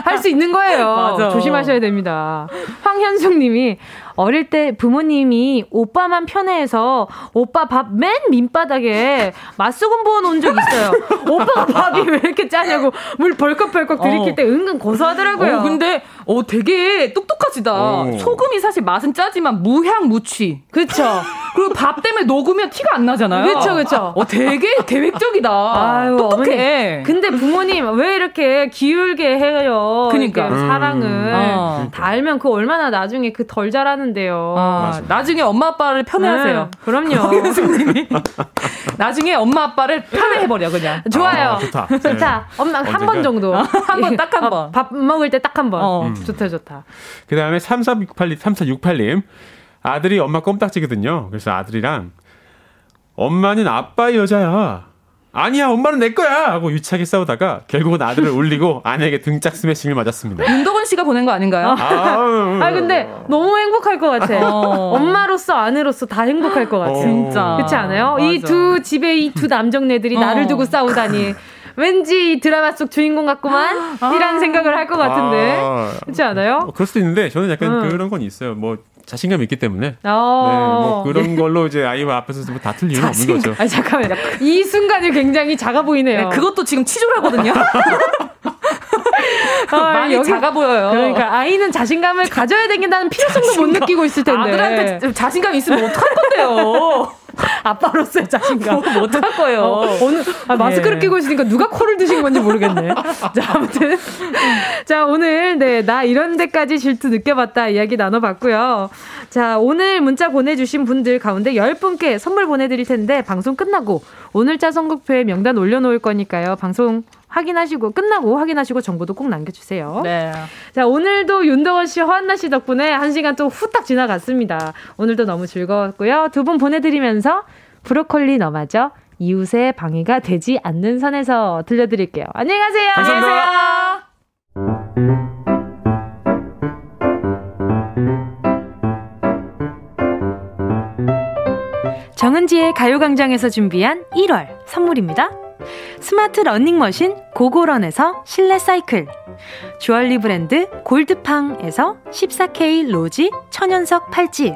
할 수 있는 거예요. 맞아. 조심하셔야 됩니다. 황현숙 님이 어릴 때 부모님이 오빠만 편애해서 오빠 밥맨 민바닥에 맛소금 부어 놓은 적 있어요. 오빠가 밥이 왜 이렇게 짜냐고 물 벌컥벌컥 들이킬 어. 때 은근 고소하더라고요. 어, 근데 어 되게 똑똑하시다. 어. 소금이 사실 맛은 짜지만 무향 무취. 그렇죠. 그리고 밥 때문에 녹으면 티가 안 나잖아요. 그렇죠, 그렇죠. 어 되게 계획적이다. 아유, 똑똑해. 어머니. 근데 부모님 왜 이렇게 기울게 해요? 그러니까 음. 사랑을 어. 다 알면 그 얼마나 나중에 그 덜 자라는 데요. 아, 나중에 엄마 아빠를 편애하세요. 네, 그럼요. 교수님이 나중에 엄마 아빠를 편애해버려 그냥. 좋아요. 아, 좋다. 좋다. 네. 엄마 한 번 정도. 한 번 딱한 번. 밥 먹을 때 딱 한 번. 어. 음. 좋다 좋다. 그 다음에 3468님, 3468님. 아들이 엄마 껌딱지거든요. 그래서 아들이랑 엄마는 아빠의 여자야. 아니야, 엄마는 내 거야! 하고 유치하게 싸우다가 결국은 아들을 울리고 아내에게 등짝 스매싱을 맞았습니다. 윤덕원 씨가 보낸 거 아닌가요? 아, 아 근데 너무 행복할 것 같아. 어. 엄마로서 아내로서 다 행복할 것 같아. 어. 진짜. 그렇지 않아요? 이 두 집에 이 두 남정네들이 어. 나를 두고 싸우다니. 왠지 드라마 속 주인공 같구만 아. 이런 생각을 할 것 같은데 아. 그렇지 않아요? 어, 그럴 수도 있는데 저는 약간 음. 그런 건 있어요. 뭐 자신감이 있기 때문에 어. 네, 뭐 그런 걸로 이제 아이와 앞에서 뭐 다툴 이유는 없는 거죠. 아니 잠깐만요. 이 순간이 굉장히 작아 보이네요. 네, 그것도 지금 치졸하거든요. 아, 많이 여기, 작아 보여요. 그러니까 아이는 자신감을 가져야 되긴다는 필요성도 자신감, 못 느끼고 있을 텐데. 아들한테 자신감 있으면 어떡할 건데요. 아빠로서의 자신감. 뭐 못할 거예요. 어, 오늘 아, 마스크를 네. 끼고 있으니까 누가 코를 드신 건지 모르겠네. 자, 아무튼. 자, 오늘, 네, 나 이런 데까지 질투 느껴봤다 이야기 나눠봤고요. 자, 오늘 문자 보내주신 분들 가운데 10분께 선물 보내드릴 텐데, 방송 끝나고 오늘자 선곡표에 명단 올려놓을 거니까요. 방송 확인하시고 끝나고 확인하시고 정보도 꼭 남겨주세요. 네. 자 오늘도 윤덕원 씨, 허한나 씨 덕분에 한 시간 또 후딱 지나갔습니다. 오늘도 너무 즐거웠고요. 두 분 보내드리면서 브로콜리 너마저 이웃의 방해가 되지 않는 선에서 들려드릴게요. 안녕히 가세요. 안녕히 계세요. 정은지의 가요광장에서 준비한 1월 선물입니다. 스마트 러닝머신 고고런에서 실내 사이클 주얼리 브랜드 골드팡에서 14K 로지 천연석 팔찌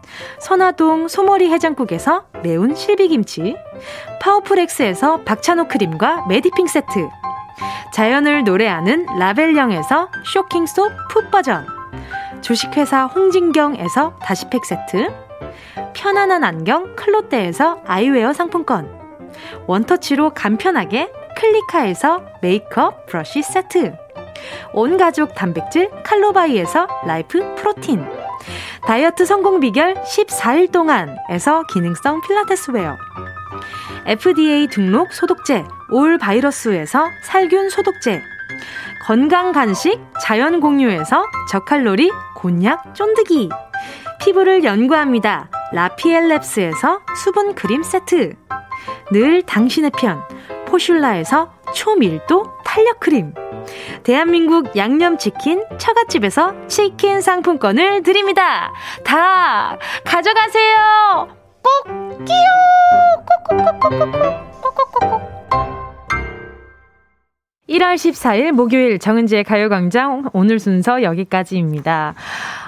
선화동 소머리 해장국에서 매운 실비김치. 파워풀엑스에서 박찬호 크림과 메디핑 세트. 자연을 노래하는 라벨령에서 쇼킹소 풋 버전. 주식회사 홍진경에서 다시팩 세트. 편안한 안경 클로떼에서 아이웨어 상품권. 원터치로 간편하게 클리카에서 메이크업 브러쉬 세트. 온 가족 단백질 칼로바이에서 라이프 프로틴. 다이어트 성공 비결 14일 동안에서 기능성 필라테스 웨어. FDA 등록 소독제 올 바이러스에서 살균 소독제. 건강 간식 자연 공유에서 저칼로리 곤약 쫀득이. 피부를 연구합니다. 라피엘랩스에서 수분 크림 세트. 늘 당신의 편 포슐라에서 초밀도 탄력 크림 대한민국 양념치킨 처갓집에서 치킨 상품권을 드립니다. 다 가져가세요. 꼭 끼요. 꼭꼭꼭꼭꼭꼭꼭꼭꼭 1월 14일 목요일 정은지의 가요광장 오늘 순서 여기까지입니다.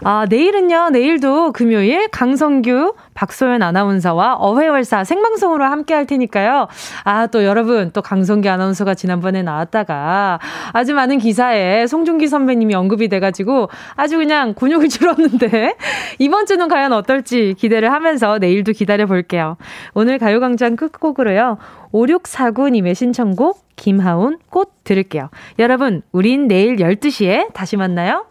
아, 내일은요, 내일도 금요일 강성규, 박소연 아나운서와 어회월사 생방송으로 함께 할 테니까요. 아, 또 여러분, 또 강성규 아나운서가 지난번에 나왔다가 아주 많은 기사에 송중기 선배님이 언급이 돼가지고 아주 그냥 근육을 줄었는데 이번 주는 과연 어떨지 기대를 하면서 내일도 기다려 볼게요. 오늘 가요광장 끝곡으로요. 5649님의 신청곡 김하운 꽃 들을게요. 여러분, 우린 내일 12시에 다시 만나요.